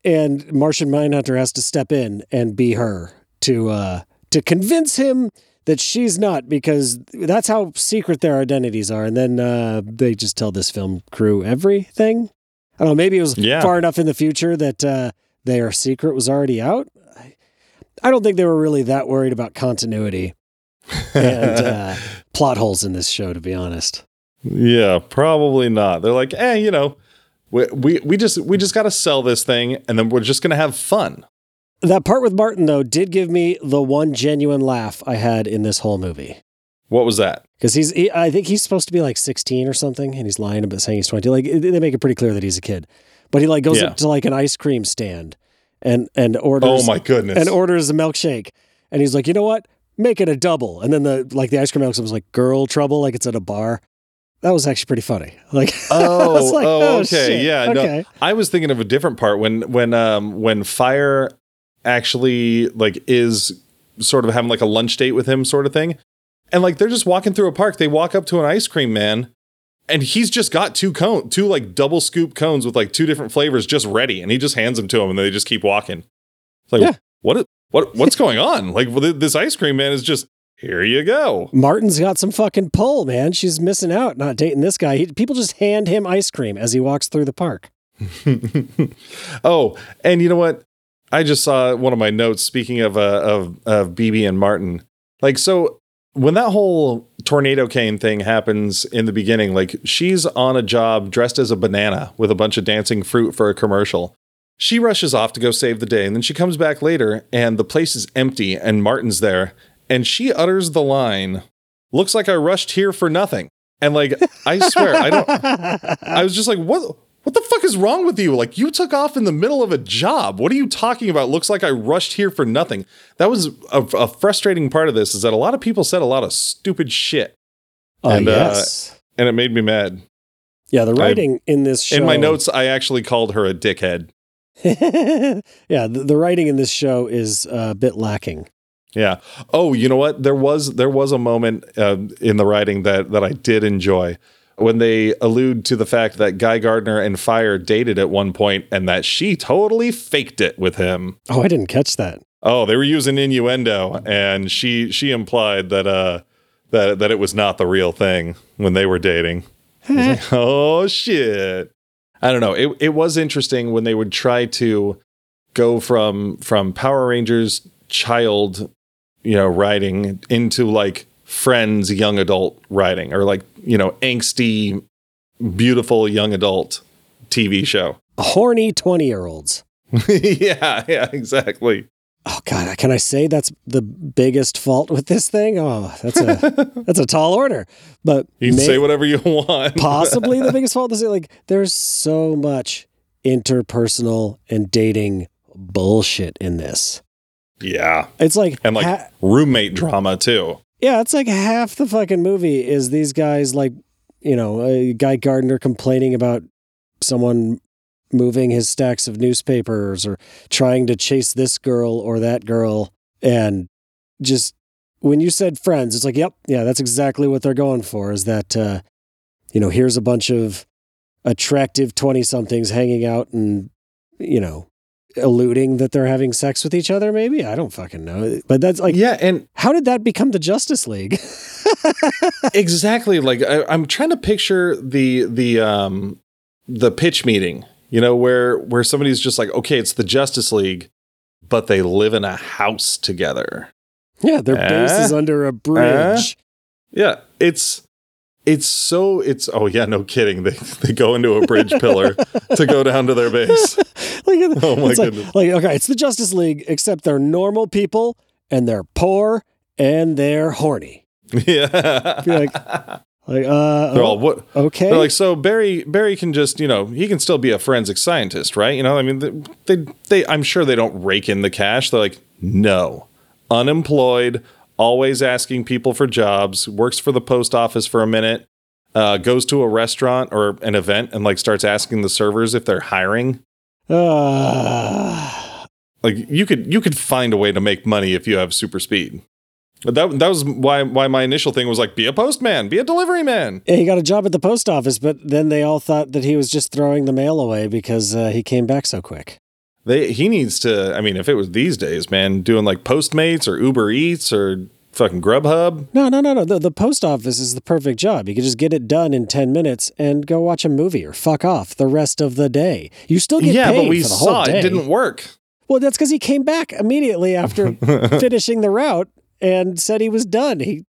and Martian Mindhunter has to step in and be her to uh to convince him that she's not because that's how secret their identities are. And then uh they just tell this film crew everything. I don't know maybe it was yeah. far enough in the future that uh their secret was already out. I, I don't think they were really that worried about continuity and uh plot holes in this show to be honest. Yeah probably not. They're like eh you know we, we, we just we just got to sell this thing and then we're just going to have fun. That part with Martin though did give me the one genuine laugh I had in this whole movie. What was that? Because he's, he, I think he's supposed to be like 16 or something, and he's lying about saying he's 20. Like they make it pretty clear that he's a kid, but he like goes yeah. up to like an ice cream stand, and and orders. Oh my goodness! And orders a milkshake, and he's like, you know what? Make it a double. And then the like the ice cream milkshake was like girl trouble, like it's at a bar that was actually pretty funny. Like, oh, like, oh, oh, okay, shit. yeah. Okay. No, I was thinking of a different part when when um when Fire actually like is sort of having like a lunch date with him, sort of thing, and like they're just walking through a park. They walk up to an ice cream man, and he's just got two cone, two like double scoop cones with like two different flavors just ready, and he just hands them to him, and they just keep walking. It's like, yeah. what what what's going on? Like this ice cream man is just here you go. Martin's got some fucking pull, man. She's missing out not dating this guy. He, people just hand him ice cream as he walks through the park. oh, and you know what? I just saw one of my notes. Speaking of uh, of of BB and Martin, like so, when that whole tornado cane thing happens in the beginning, like she's on a job dressed as a banana with a bunch of dancing fruit for a commercial. She rushes off to go save the day, and then she comes back later, and the place is empty, and Martin's there, and she utters the line, "Looks like I rushed here for nothing." And like, I swear, I don't. I was just like, what? What the fuck is wrong with you? Like, you took off in the middle of a job. What are you talking about? Looks like I rushed here for nothing. That was a, a frustrating part of this. Is that a lot of people said a lot of stupid shit. Oh and, uh, yes, uh, and it made me mad. Yeah, the writing I, in this show. In my notes, I actually called her a dickhead. yeah, the, the, writing in this show is a bit lacking. Yeah. Oh, you know what? There was there was a moment uh, in the writing that that I did enjoy when they allude to the fact that Guy Gardner and Fire dated at one point and that she totally faked it with him. Oh, I didn't catch that. Oh, they were using innuendo and she she implied that uh that that it was not the real thing when they were dating. like, oh shit. I don't know. It it was interesting when they would try to go from from Power Rangers child you know, writing into like friends young adult writing or like, you know, angsty, beautiful young adult TV show. Horny 20 year olds. yeah, yeah, exactly. Oh God, can I say that's the biggest fault with this thing? Oh, that's a that's a tall order. But you can may, say whatever you want. possibly the biggest fault is like there's so much interpersonal and dating bullshit in this. Yeah, it's like and like ha- roommate drama too. Yeah, it's like half the fucking movie is these guys like you know a Guy Gardner complaining about someone moving his stacks of newspapers or trying to chase this girl or that girl. And just when you said friends, it's like, yep, yeah, that's exactly what they're going for is that, uh, you know, here's a bunch of attractive 20 somethings hanging out and, you know, alluding that they're having sex with each other, maybe. I don't fucking know. But that's like, yeah. And how did that become the Justice League? exactly. Like, I, I'm trying to picture the, the, um, the pitch meeting you know, where where somebody's just like, okay, it's the Justice League, but they live in a house together. Yeah, their uh, base is under a bridge. Uh, yeah, it's it's so it's oh yeah, no kidding. They they go into a bridge pillar to go down to their base. like, oh my goodness. Like, like okay, it's the Justice League, except they're normal people and they're poor and they're horny. Yeah. like, like, uh, they're all what? Okay. They're like, so Barry, Barry can just, you know, he can still be a forensic scientist, right? You know, I mean, they, they, they, I'm sure they don't rake in the cash. They're like, no, unemployed, always asking people for jobs, works for the post office for a minute, uh, goes to a restaurant or an event and like starts asking the servers if they're hiring. Uh. Like you could, you could find a way to make money if you have super speed. That that was why why my initial thing was like be a postman, be a delivery man. Yeah, he got a job at the post office, but then they all thought that he was just throwing the mail away because uh, he came back so quick. They he needs to. I mean, if it was these days, man, doing like Postmates or Uber Eats or fucking Grubhub. No, no, no, no. The, the post office is the perfect job. You could just get it done in ten minutes and go watch a movie or fuck off the rest of the day. You still get yeah, paid but we for the saw whole day. it didn't work. Well, that's because he came back immediately after finishing the route and said he was done. He,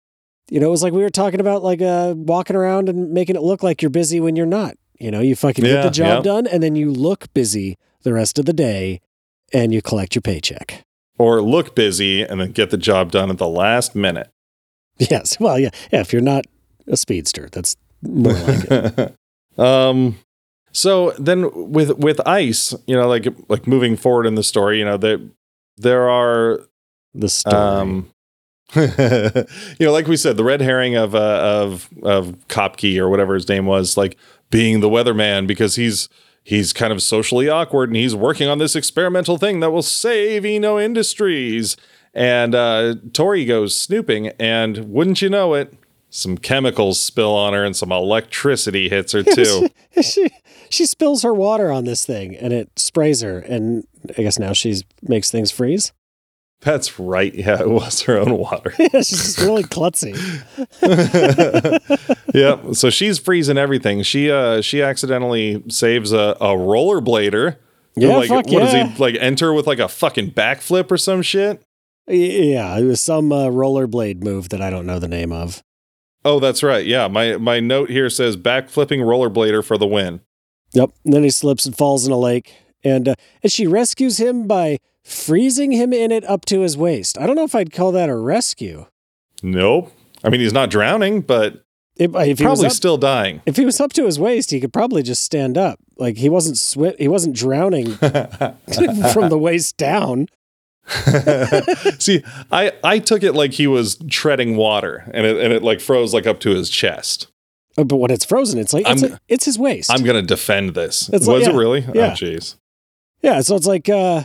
you know, it was like we were talking about like uh, walking around and making it look like you're busy when you're not. You know, you fucking yeah, get the job yeah. done and then you look busy the rest of the day and you collect your paycheck. Or look busy and then get the job done at the last minute. Yes. Well, yeah. Yeah. If you're not a speedster, that's more like it. um, so then with with ice, you know, like like moving forward in the story, you know, there there are the story. Um, you know, like we said, the red herring of uh, of of Kopke or whatever his name was, like being the weatherman because he's he's kind of socially awkward and he's working on this experimental thing that will save Eno Industries. And uh, Tori goes snooping, and wouldn't you know it, some chemicals spill on her and some electricity hits her too. she, she, she spills her water on this thing and it sprays her, and I guess now she makes things freeze. That's right. Yeah, it was her own water. yeah, she's just really klutzy. yeah. So she's freezing everything. She uh she accidentally saves a, a rollerblader. Yeah, like, fuck what yeah. does he like enter with like a fucking backflip or some shit? Yeah, it was some uh, rollerblade move that I don't know the name of. Oh, that's right. Yeah, my my note here says backflipping rollerblader for the win. Yep. And then he slips and falls in a lake, and uh, and she rescues him by freezing him in it up to his waist. I don't know if I'd call that a rescue. Nope. I mean, he's not drowning, but if, if probably up, still dying. If he was up to his waist, he could probably just stand up. Like he wasn't swi- he wasn't drowning from the waist down. See, I I took it like he was treading water, and it and it like froze like up to his chest. Oh, but when it's frozen, it's like it's, a, it's his waist. I'm gonna defend this. It's was like, yeah, it really? Yeah. Oh, jeez. Yeah, so it's like uh,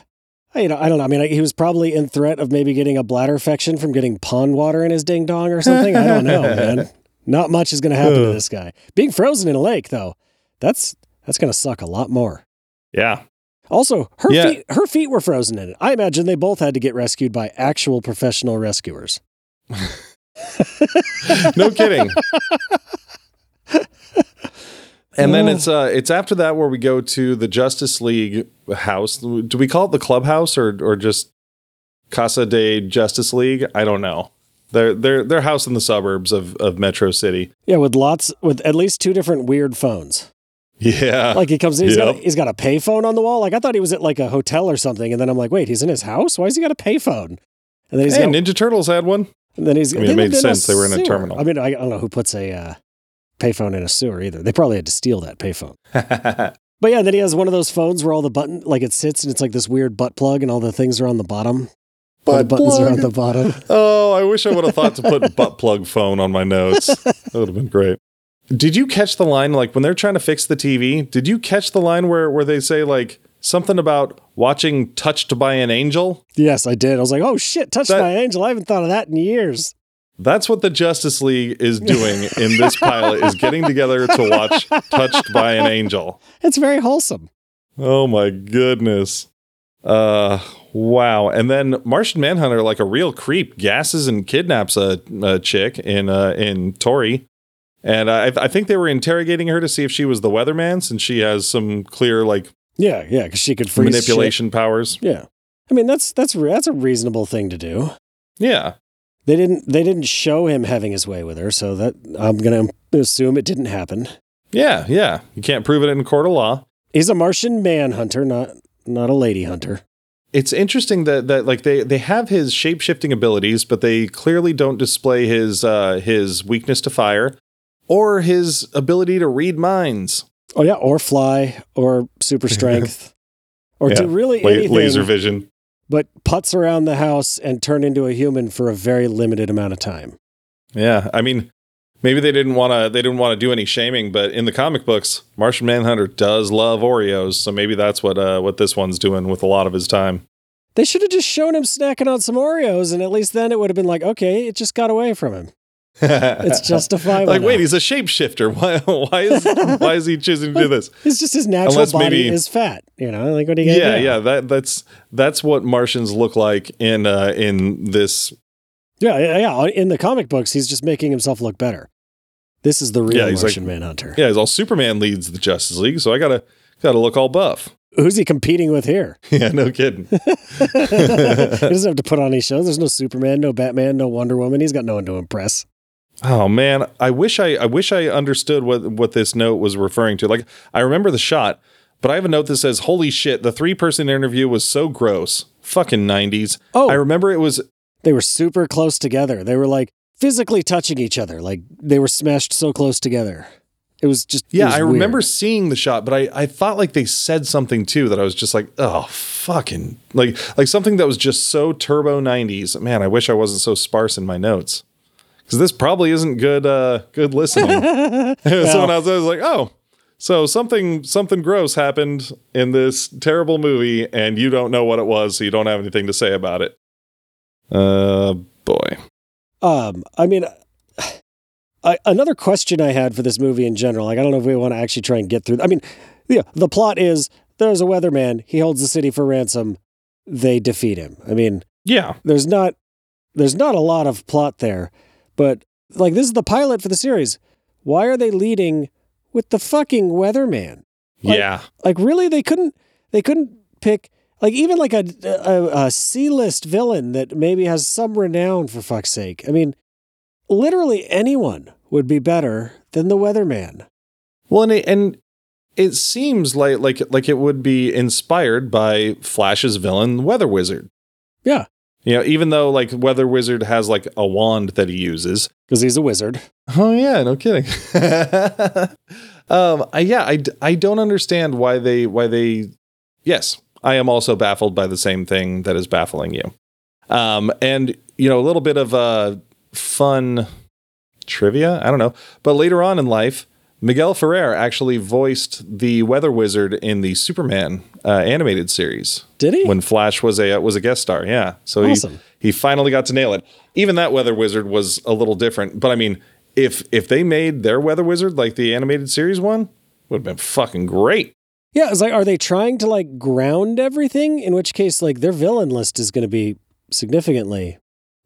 you know, I don't know. I mean, he was probably in threat of maybe getting a bladder infection from getting pond water in his ding dong or something. I don't know, man. Not much is going to happen to this guy. Being frozen in a lake, though, that's that's going to suck a lot more. Yeah. Also, her yeah. feet her feet were frozen in it. I imagine they both had to get rescued by actual professional rescuers. no kidding. And then it's uh it's after that where we go to the Justice League house. Do we call it the clubhouse or or just Casa de Justice League? I don't know. Their their their house in the suburbs of of Metro City. Yeah, with lots with at least two different weird phones. Yeah. Like he comes in, he's, Yep. got a, he's got a payphone on the wall. Like I thought he was at like a hotel or something, and then I'm like, wait, he's in his house. Why has he got a payphone? And then he's Hey, got, Ninja Turtles had one. and then he's. I mean, it made sense. They were in a sewer. terminal. I mean, I, I don't know who puts a uh, payphone in a sewer either. They probably had to steal that payphone. But yeah, then he has one of those phones where all the button like it sits and it's like this weird butt plug, and all the things are on the bottom. All the Butt buttons are on the bottom. oh, I wish I would have thought to put butt plug phone on my notes. That would have been great. Did you catch the line like when they're trying to fix the TV? Did you catch the line where where they say like something about watching Touched by an Angel? Yes, I did. I was like, oh shit, touched That- by an angel. I haven't thought of that in years. That's what the Justice League is doing in this pilot is getting together to watch Touched by an Angel. It's very wholesome. Oh my goodness. Uh wow. And then Martian Manhunter like a real creep gasses and kidnaps a, a chick in uh in Tori. And I I think they were interrogating her to see if she was the weatherman since she has some clear like Yeah, yeah, because she could manipulation powers. Yeah, I mean that's that's that's a reasonable thing to do. Yeah. They didn't they didn't show him having his way with her, so that I'm gonna assume it didn't happen. Yeah, yeah. You can't prove it in court of law. He's a Martian manhunter, not not a lady hunter. It's interesting that that like they they have his shape shifting abilities, but they clearly don't display his uh his weakness to fire or his ability to read minds. Oh yeah, or fly, or super strength, or do Yeah, really La- anything, laser vision. But putz around the house and turn into a human for a very limited amount of time. Yeah, I mean, maybe they didn't want to they didn't want to do any shaming, but in the comic books, Martian Manhunter does love Oreos, so maybe that's what uh, what this one's doing with a lot of his time. They should have just shown him snacking on some Oreos, and at least then it would have been like, okay, it just got away from him. It's justifiable. like, now. wait, he's a shapeshifter. Why why is why is he choosing to do this? It's just his natural Unless body maybe- is fat. You know, like what do you get? Yeah, do? yeah, that that's that's what Martians look like in uh, in this. yeah, yeah, yeah. In the comic books, he's just making himself look better. This is the real Yeah, he's like- Martian Manhunter. Yeah, he's all Superman leads the Justice League, so I gotta gotta look all buff. Who's he competing with here? Yeah, no kidding. he doesn't have to put on any shows. There's no Superman, no Batman, no Wonder Woman. He's got no one to impress. Oh man, I wish I I wish I understood what what this note was referring to. Like I remember the shot, but I have a note that says, "Holy shit, the three-person interview was so gross. Fucking 90s." Oh. I remember it was They were super close together. They were like physically touching each other. Like they were smashed so close together. It was just Yeah, was I weird. remember seeing the shot, but I, I thought like they said something too that I was just like, oh fucking like like something that was just so turbo 90s. Man, I wish I wasn't so sparse in my notes. Cuz this probably isn't good uh good listening. Someone else was like, "Oh, so something something gross happened in this terrible movie and you don't know what it was, so you don't have anything to say about it." Uh boy. Um, I mean, I, another question I had for this movie in general, like I don't know if we want to actually try and get through. I mean, yeah, the plot is there's a weatherman. He holds the city for ransom. They defeat him. I mean, Yeah. there's not there's not a lot of plot there, but like this is the pilot for the series. Why are they leading with the fucking weatherman? Like- yeah. Like really, they couldn't they couldn't pick like even like a a, a C list villain that maybe has some renown for fuck's sake. I mean, literally anyone would be better than the weatherman. Well, and it, and it seems like like like it would be inspired by Flash's villain, Weather Wizard. Yeah. You know, even though like Weather Wizard has like a wand that he uses. Because he's a wizard. Oh yeah, no kidding. um, I, yeah, I, I don't understand why they why they. Yes, I am also baffled by the same thing that is baffling you. Um, and you know, a little bit of uh, fun trivia. I don't know, but later on in life, Miguel Ferrer actually voiced the Weather Wizard in the Superman uh, animated series Did he? when Flash was a was a guest star. Yeah, so Awesome. he he finally got to nail it. Even that Weather Wizard was a little different, but I mean, if if they made their Weather Wizard like the animated series one, would have been fucking great. yeah, it's like are they trying to like ground everything? In which case, like their villain list is going to be significantly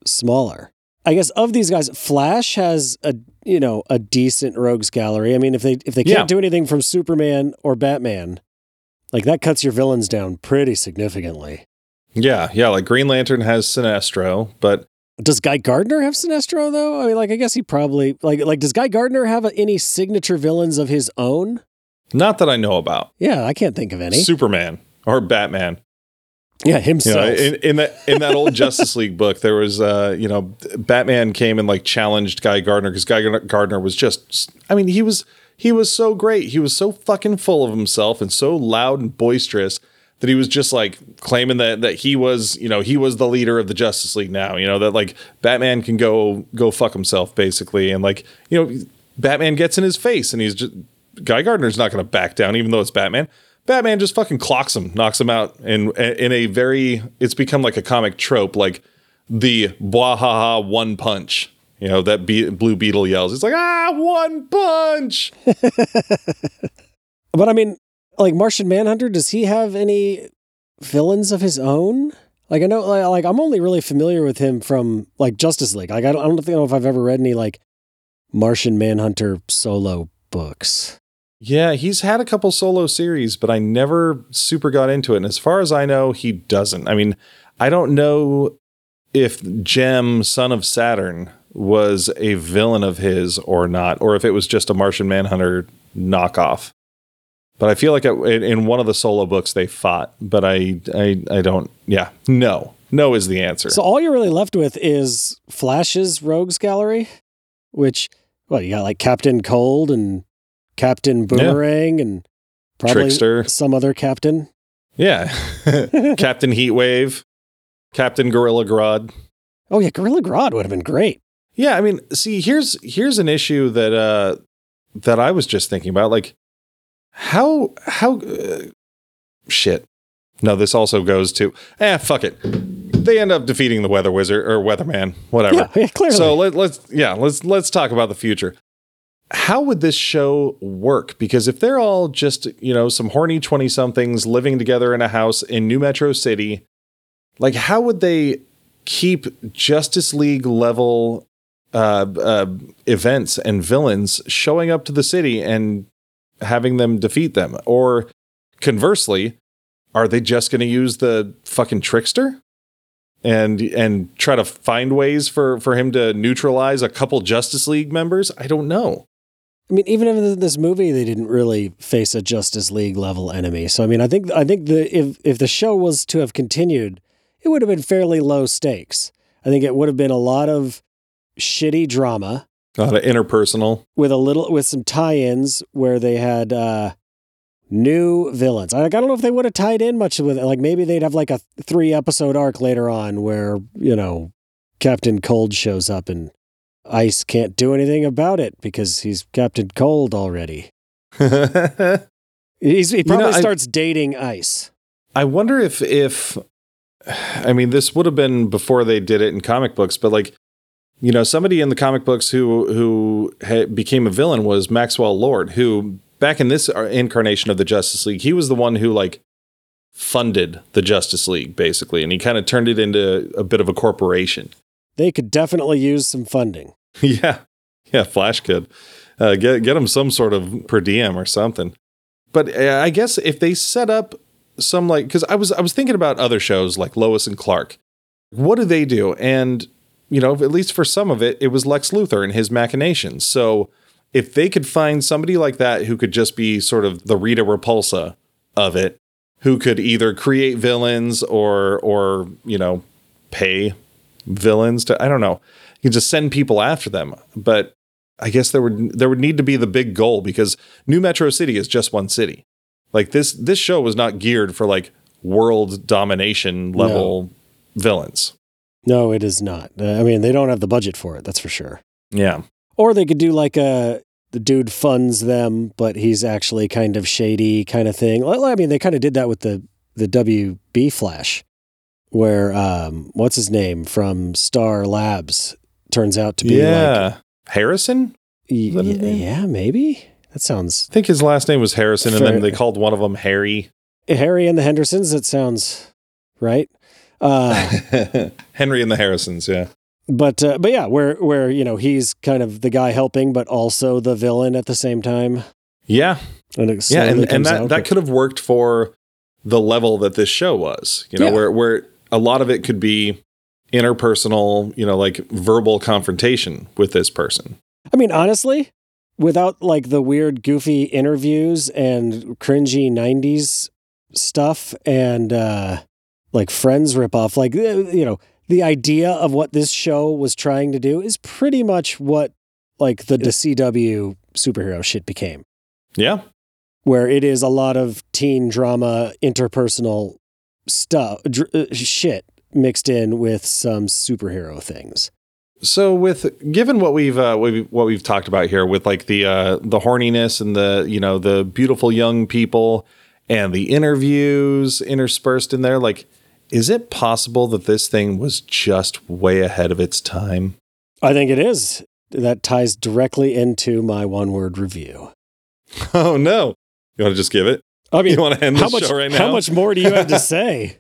smaller. I guess of these guys, Flash has a you know a decent rogues gallery. I mean, if they if they can't Yeah. do anything from Superman or Batman, like that cuts your villains down pretty significantly. Yeah, yeah. Like Green Lantern has Sinestro, but Does Guy Gardner have Sinestro though? I mean, like I guess he probably like like does Guy Gardner have any signature villains of his own? Not that I know about. Yeah, I can't think of any. Superman or Batman. Yeah, himself. You know, in, in that in that old Justice League book, there was uh, you know, Batman came and like challenged Guy Gardner because Guy Gardner was just I mean, he was he was so great. He was so fucking full of himself and so loud and boisterous that he was just like claiming that that he was, you know, he was the leader of the Justice League now, you know, that like Batman can go go fuck himself basically and like, you know, Batman gets in his face and he's just Guy Gardner's not going to back down even though it's Batman. Batman just fucking clocks him, knocks him out in in a very it's become like a comic trope like the bwahaha one punch. You know, that Be- Blue Beetle yells. It's like, "Ah, one punch." but I mean, like Martian Manhunter, does he have any villains of his own? Like I know, like, like I'm only really familiar with him from like Justice League. Like I don't, think I don't know if I've ever read any like Martian Manhunter solo books. Yeah, he's had a couple solo series, but I never super got into it. And as far as I know, he doesn't. I mean, I don't know if Jemm, son of Saturn, was a villain of his or not, or if it was just a Martian Manhunter knockoff. But I feel like it, in one of the solo books they fought, but I, I, I don't. Yeah, no, no is the answer. So all you're really left with is Flash's Rogues Gallery, which well, you got like Captain Cold and Captain Boomerang yeah. and probably Trickster. some other captain. Yeah. Captain Heatwave, Captain Gorilla Grodd. Oh yeah, Gorilla Grodd would have been great. Yeah, I mean, see, here's here's an issue that uh that I was just thinking about like how how uh, shit. No, this also goes to eh fuck it. They end up defeating the Weather Wizard or Weatherman, whatever. Yeah, yeah clearly. So let, let's yeah, let's let's talk about the future how would this show work? Because if they're all just, you know, some horny 20 somethings living together in a house in New Metro City, like how would they keep Justice League level uh, uh, events and villains showing up to the city and having them defeat them? Or conversely, are they just going to use the fucking trickster? and and try to find ways for for him to neutralize a couple Justice League members? I don't know. I mean, even in this movie, they didn't really face a Justice League level enemy. So, I mean, I think I think the if if the show was to have continued, it would have been fairly low stakes. I think it would have been a lot of shitty drama, a lot of interpersonal, with a little with some tie-ins where they had uh, new villains. I, I don't know if they would have tied in much with it. Like maybe they'd have like a three episode arc later on where you know Captain Cold shows up and Ice can't do anything about it because he's Captain Cold already. he's, he probably you know, starts I, dating Ice. I wonder if if I mean this would have been before they did it in comic books, but like you know somebody in the comic books who who became a villain was Maxwell Lord, who back in this uh, incarnation of the Justice League, he was the one who like funded the Justice League basically, and he kind of turned it into a bit of a corporation they could definitely use some funding. yeah. Yeah. Flash could uh, get, get them some sort of per diem or something. But uh, I guess if they set up some like, cause I was, I was thinking about other shows like Lois and Clark. What do they do? And, you know, at least for some of it, it was Lex Luthor and his machinations. So if they could find somebody like that who could just be sort of the Rita Repulsa of it, who could either create villains or, or, you know, pay villains to I don't know. You can just send people after them. But I guess there would there would need to be the big goal because New Metro City is just one city. Like this this show was not geared for like world domination level no. villains. No, it is not. Uh, I mean, they don't have the budget for it, that's for sure. Yeah. Or they could do like a the dude funds them, but he's actually kind of shady kind of thing. I mean, they kind of did that with the the WB Flash where um, what's his name from Star Labs turns out to be yeah like, Harrison. Y- yeah, maybe that sounds. I think his last name was Harrison, fair. and then they called one of them Harry. Harry and the Hendersons. That sounds right. Uh, Henry and the Harrisons. Yeah. But uh, but yeah, where where you know he's kind of the guy helping, but also the villain at the same time. Yeah. And yeah, and, and that, that could have worked for the level that this show was. You know, yeah. where where a lot of it could be interpersonal, you know, like verbal confrontation with this person. I mean, honestly, without like the weird, goofy interviews and cringy '90s stuff and uh, like Friends ripoff, like uh, you know, the idea of what this show was trying to do is pretty much what like the, the CW superhero shit became. Yeah. Where it is a lot of teen drama, interpersonal stuff, dr- uh, shit mixed in with some superhero things. So, with given what we've uh, what we've talked about here, with like the uh, the horniness and the you know the beautiful young people and the interviews interspersed in there, like, is it possible that this thing was just way ahead of its time? I think it is. That ties directly into my one word review. Oh no! You want to just give it? I mean, you want to end the much, show right now? How much more do you have to say?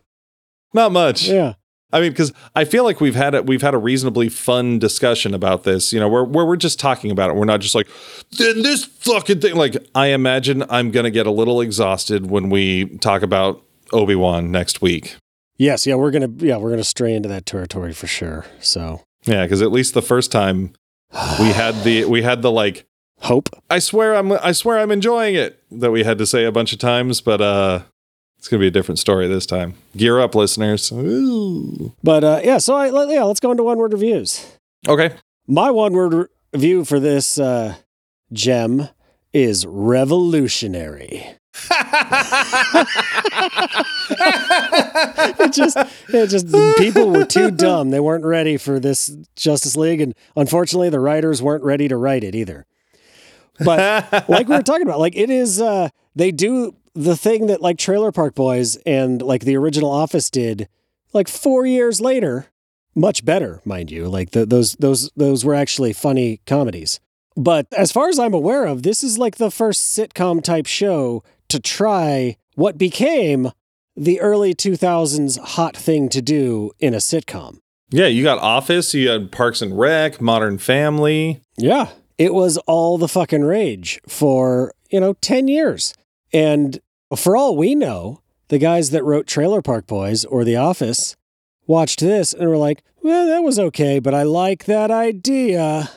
Not much. Yeah. I mean, because I feel like we've had a, we've had a reasonably fun discussion about this. You know, where where we're just talking about it. We're not just like then this fucking thing. Like, I imagine I'm gonna get a little exhausted when we talk about Obi Wan next week. Yes, yeah, we're gonna yeah we're gonna stray into that territory for sure. So yeah, because at least the first time we had the we had the like hope. I swear I'm I swear I'm enjoying it that we had to say a bunch of times, but uh it's gonna be a different story this time. Gear up, listeners. Ooh. But uh, yeah, so I, yeah, let's go into one word reviews. Okay. My one word review for this uh, gem is revolutionary. it just, it just, people were too dumb. They weren't ready for this Justice League, and unfortunately, the writers weren't ready to write it either. But like we were talking about, like it is, uh, they do the thing that like Trailer Park Boys and like the original Office did, like four years later, much better, mind you. Like the, those those those were actually funny comedies. But as far as I'm aware of, this is like the first sitcom type show to try what became the early 2000s hot thing to do in a sitcom. Yeah, you got Office, you had Parks and Rec, Modern Family. Yeah, it was all the fucking rage for, you know, 10 years. And for all we know, the guys that wrote Trailer Park Boys or The Office watched this and were like, well, that was okay, but I like that idea.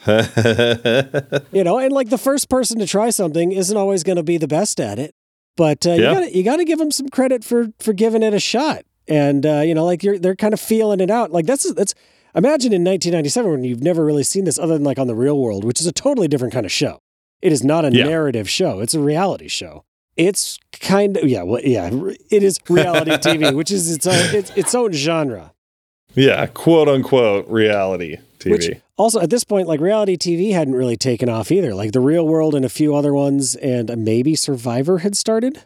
you know, and like the first person to try something isn't always going to be the best at it, but uh, you got you got to give them some credit for for giving it a shot. And uh, you know, like you're they're kind of feeling it out. Like that's that's imagine in 1997 when you've never really seen this other than like on the Real World, which is a totally different kind of show. It is not a yeah. narrative show; it's a reality show. It's kind of yeah, well, yeah. It is reality TV, which is its own its, its own genre. Yeah, quote unquote reality TV. Which also at this point, like reality TV hadn't really taken off either. Like the Real World and a few other ones, and maybe Survivor had started.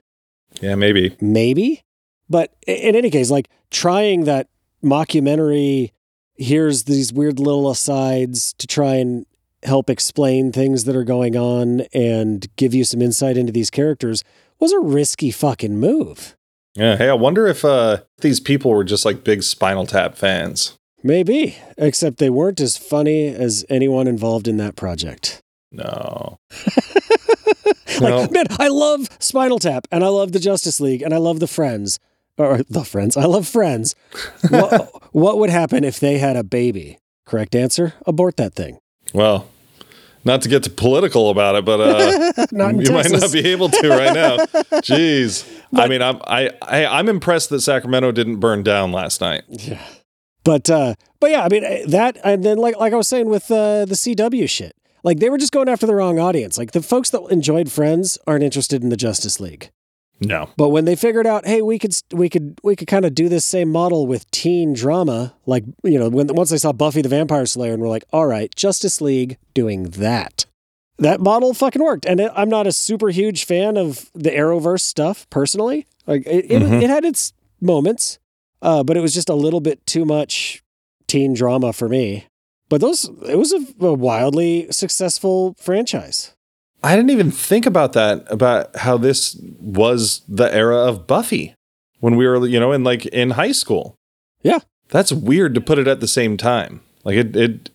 Yeah, maybe. Maybe. But in any case, like trying that mockumentary, here's these weird little asides to try and help explain things that are going on and give you some insight into these characters was a risky fucking move. Yeah. Hey, I wonder if uh, these people were just like big Spinal Tap fans. Maybe, except they weren't as funny as anyone involved in that project. No. like, no. man, I love Spinal Tap and I love the Justice League and I love the Friends. Or the Friends. I love Friends. what, what would happen if they had a baby? Correct answer abort that thing. Well, not to get too political about it, but uh, you Texas. might not be able to right now. Jeez, but, I mean, I'm I, I I'm impressed that Sacramento didn't burn down last night. Yeah, but uh, but yeah, I mean eh, that, and then like like I was saying with uh, the CW shit, like they were just going after the wrong audience. Like the folks that enjoyed Friends aren't interested in the Justice League. No. But when they figured out, hey, we could we could we could kind of do this same model with teen drama, like you know, when once they saw Buffy the Vampire Slayer and we're like, all right, Justice League doing that. That model fucking worked, and it, I'm not a super huge fan of the Arrowverse stuff personally. Like it, mm-hmm. it, it, had its moments, uh, but it was just a little bit too much teen drama for me. But those, it was a, a wildly successful franchise. I didn't even think about that about how this was the era of Buffy when we were, you know, in like in high school. Yeah. That's weird to put it at the same time. Like it it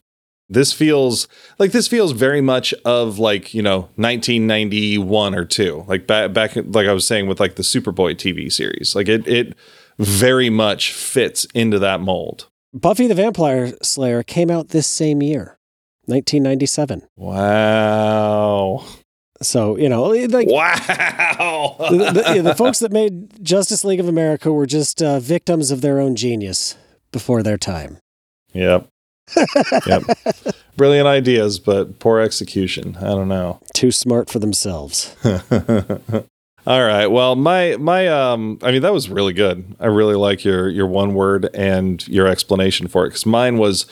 this feels like this feels very much of like, you know, 1991 or 2. Like back back like I was saying with like the Superboy TV series. Like it it very much fits into that mold. Buffy the Vampire Slayer came out this same year 1997. Wow. So, you know, like Wow. the, the, the folks that made Justice League of America were just uh, victims of their own genius before their time. yep. Yep. Brilliant ideas, but poor execution. I don't know. Too smart for themselves. All right. Well, my my um I mean that was really good. I really like your your one word and your explanation for it cuz mine was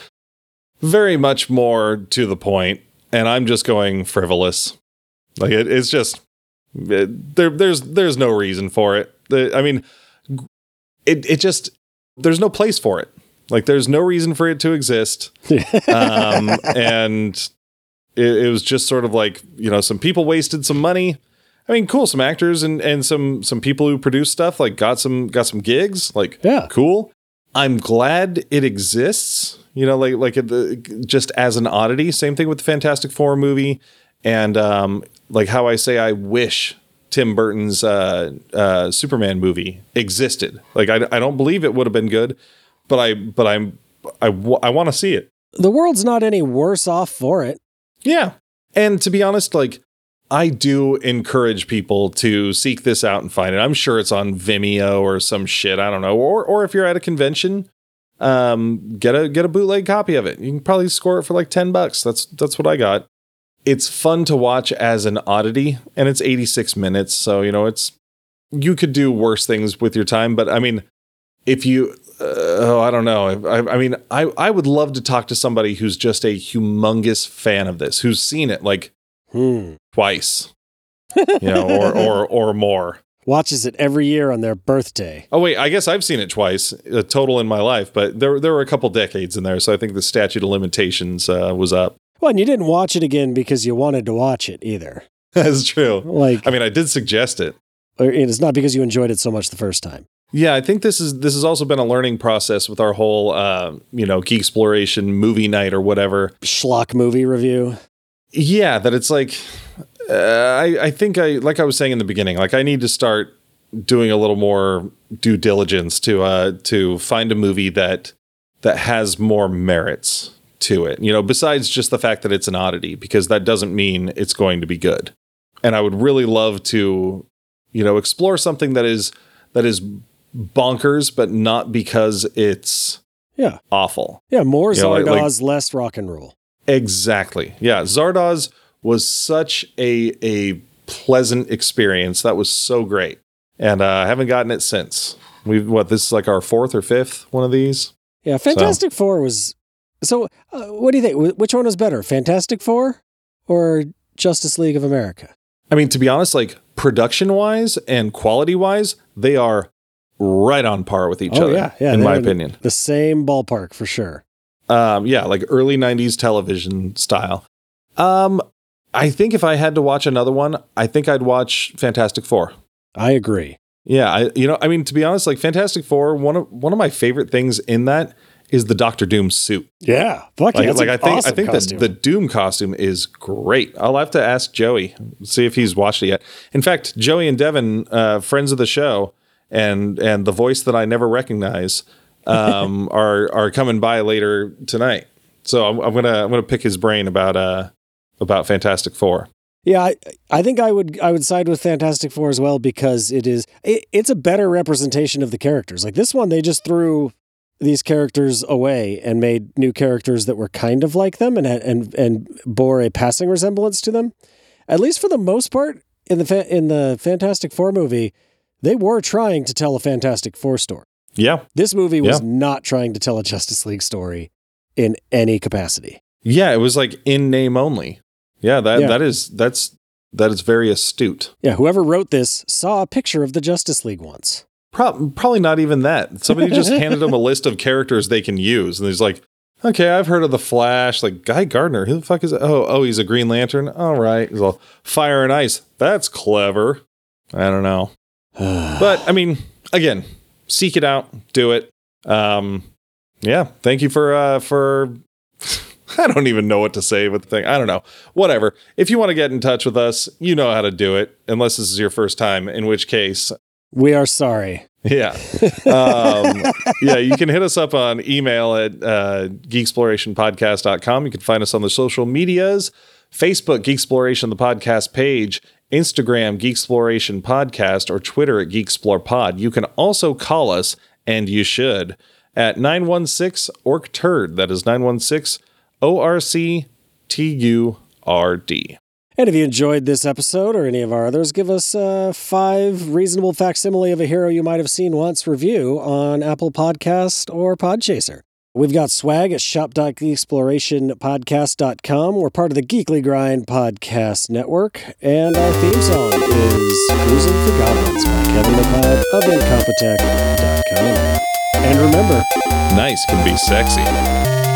very much more to the point and I'm just going frivolous. Like it, it's just it, there there's there's no reason for it. The, I mean it it just there's no place for it. Like there's no reason for it to exist. Um and it, it was just sort of like, you know, some people wasted some money. I mean, cool. Some actors and and some some people who produce stuff like got some got some gigs. Like, Yeah. cool. I'm glad it exists. You know, like like the, just as an oddity. Same thing with the Fantastic Four movie, and um, like how I say I wish Tim Burton's uh, uh, Superman movie existed. Like I, I don't believe it would have been good, but I but I'm I, w- I want to see it. the world's not any worse off for it. Yeah. And to be honest, like I do encourage people to seek this out and find it. I'm sure it's on Vimeo or some shit. I don't know. Or or if you're at a convention, um, get a get a bootleg copy of it. You can probably score it for like 10 bucks. That's that's what I got. It's fun to watch as an oddity, and it's 86 minutes. So, you know, it's you could do worse things with your time, but I mean, if you uh, oh i don't know I, I mean I, I would love to talk to somebody who's just a humongous fan of this who's seen it like Hmm. twice you know or or or more Watches it every year on their birthday. oh wait i guess i've seen it twice a total in my life but there there were a couple decades in there so i think the statute of limitations uh, was up Well, and you didn't watch it again because you wanted to watch it either. that's true Like, i mean i did suggest it it's not because you enjoyed it so much the first time. Yeah, I think this is this has also been a learning process with our whole uh, you know geek exploration movie night or whatever. Schlock movie review. Yeah, that it's like uh, I I think I like I was saying in the beginning, like I need to start doing a little more due diligence to uh to find a movie that that has more merits to it. You know, besides just the fact that it's an oddity because that doesn't mean it's going to be good. And I would really love to you know explore something that is that is bonkers but not because it's Yeah. awful. Yeah, more Yeah, like- Zardoz, less rock and roll. Exactly. Yeah, Zardoz was such a a pleasant experience. That was so great, and uh, I haven't gotten it since. We've what this is like our fourth or fifth one of these. Yeah, Fantastic Four was. So, uh, what do you think? Which one was better, Fantastic Four or Justice League of America? I mean, to be honest, like production wise and quality wise, they are right on par with each Oh, other. yeah, yeah, in my opinion. The same ballpark for sure. Um, yeah, like early '90s television style. Um, I think if I had to watch another one, I think I'd watch Fantastic Four. I agree. Yeah, I you know, I mean to be honest, like Fantastic Four, one of one of my favorite things in that is the Doctor Doom suit. Yeah, fuck Like, like I think awesome I think that the Doom costume is great. I'll have to ask Joey, see if he's watched it yet. In fact, Joey and Devin, uh, friends of the show, and and the voice that I never recognize, um, are are coming by later tonight. So I'm, I'm gonna I'm gonna pick his brain about uh about Fantastic Four. Yeah, I, I think I would I would side with Fantastic Four as well because it is it, it's a better representation of the characters. Like this one, they just threw these characters away and made new characters that were kind of like them and and and bore a passing resemblance to them. At least for the most part, in the in the Fantastic Four movie, they were trying to tell a Fantastic Four story. Yeah, This movie was Yeah. not trying to tell a Justice League story in any capacity. yeah, it was like in name only. Yeah, that Yeah. that is that's that is very astute. Yeah, whoever wrote this saw a picture of the Justice League once. Pro- probably not even that. Somebody just handed him a list of characters they can use, and he's like, "Okay, I've heard of the Flash. Like Guy Gardner, who the fuck is that? Oh, oh, he's a Green Lantern. All right, he's all fire and ice. That's clever. I don't know, but I mean, again, seek it out, do it. Um, yeah, thank you for uh for. I don't even know what to say with the thing. I don't know. Whatever. If you want to get in touch with us, you know how to do it, unless this is your first time, in which case We are sorry. Yeah. Um, yeah, you can hit us up on email at uh, geeksplorationpodcast.com. You can find us on the social medias Facebook, Geeksploration, the podcast page, Instagram, Geeksploration Podcast, or Twitter at Geeksplore You can also call us, and you should, at 916 ORC TURD. That is 916 O R C T U R D. And if you enjoyed this episode or any of our others, give us a five reasonable facsimile of a hero you might have seen once review on Apple Podcast or Podchaser. We've got swag at shop.geeksplorationpodcast.com. We're part of the Geekly Grind podcast network, and our theme song is Cruising for Goblins by Kevin MacLeod of Incompetech.com. And remember, nice can be sexy.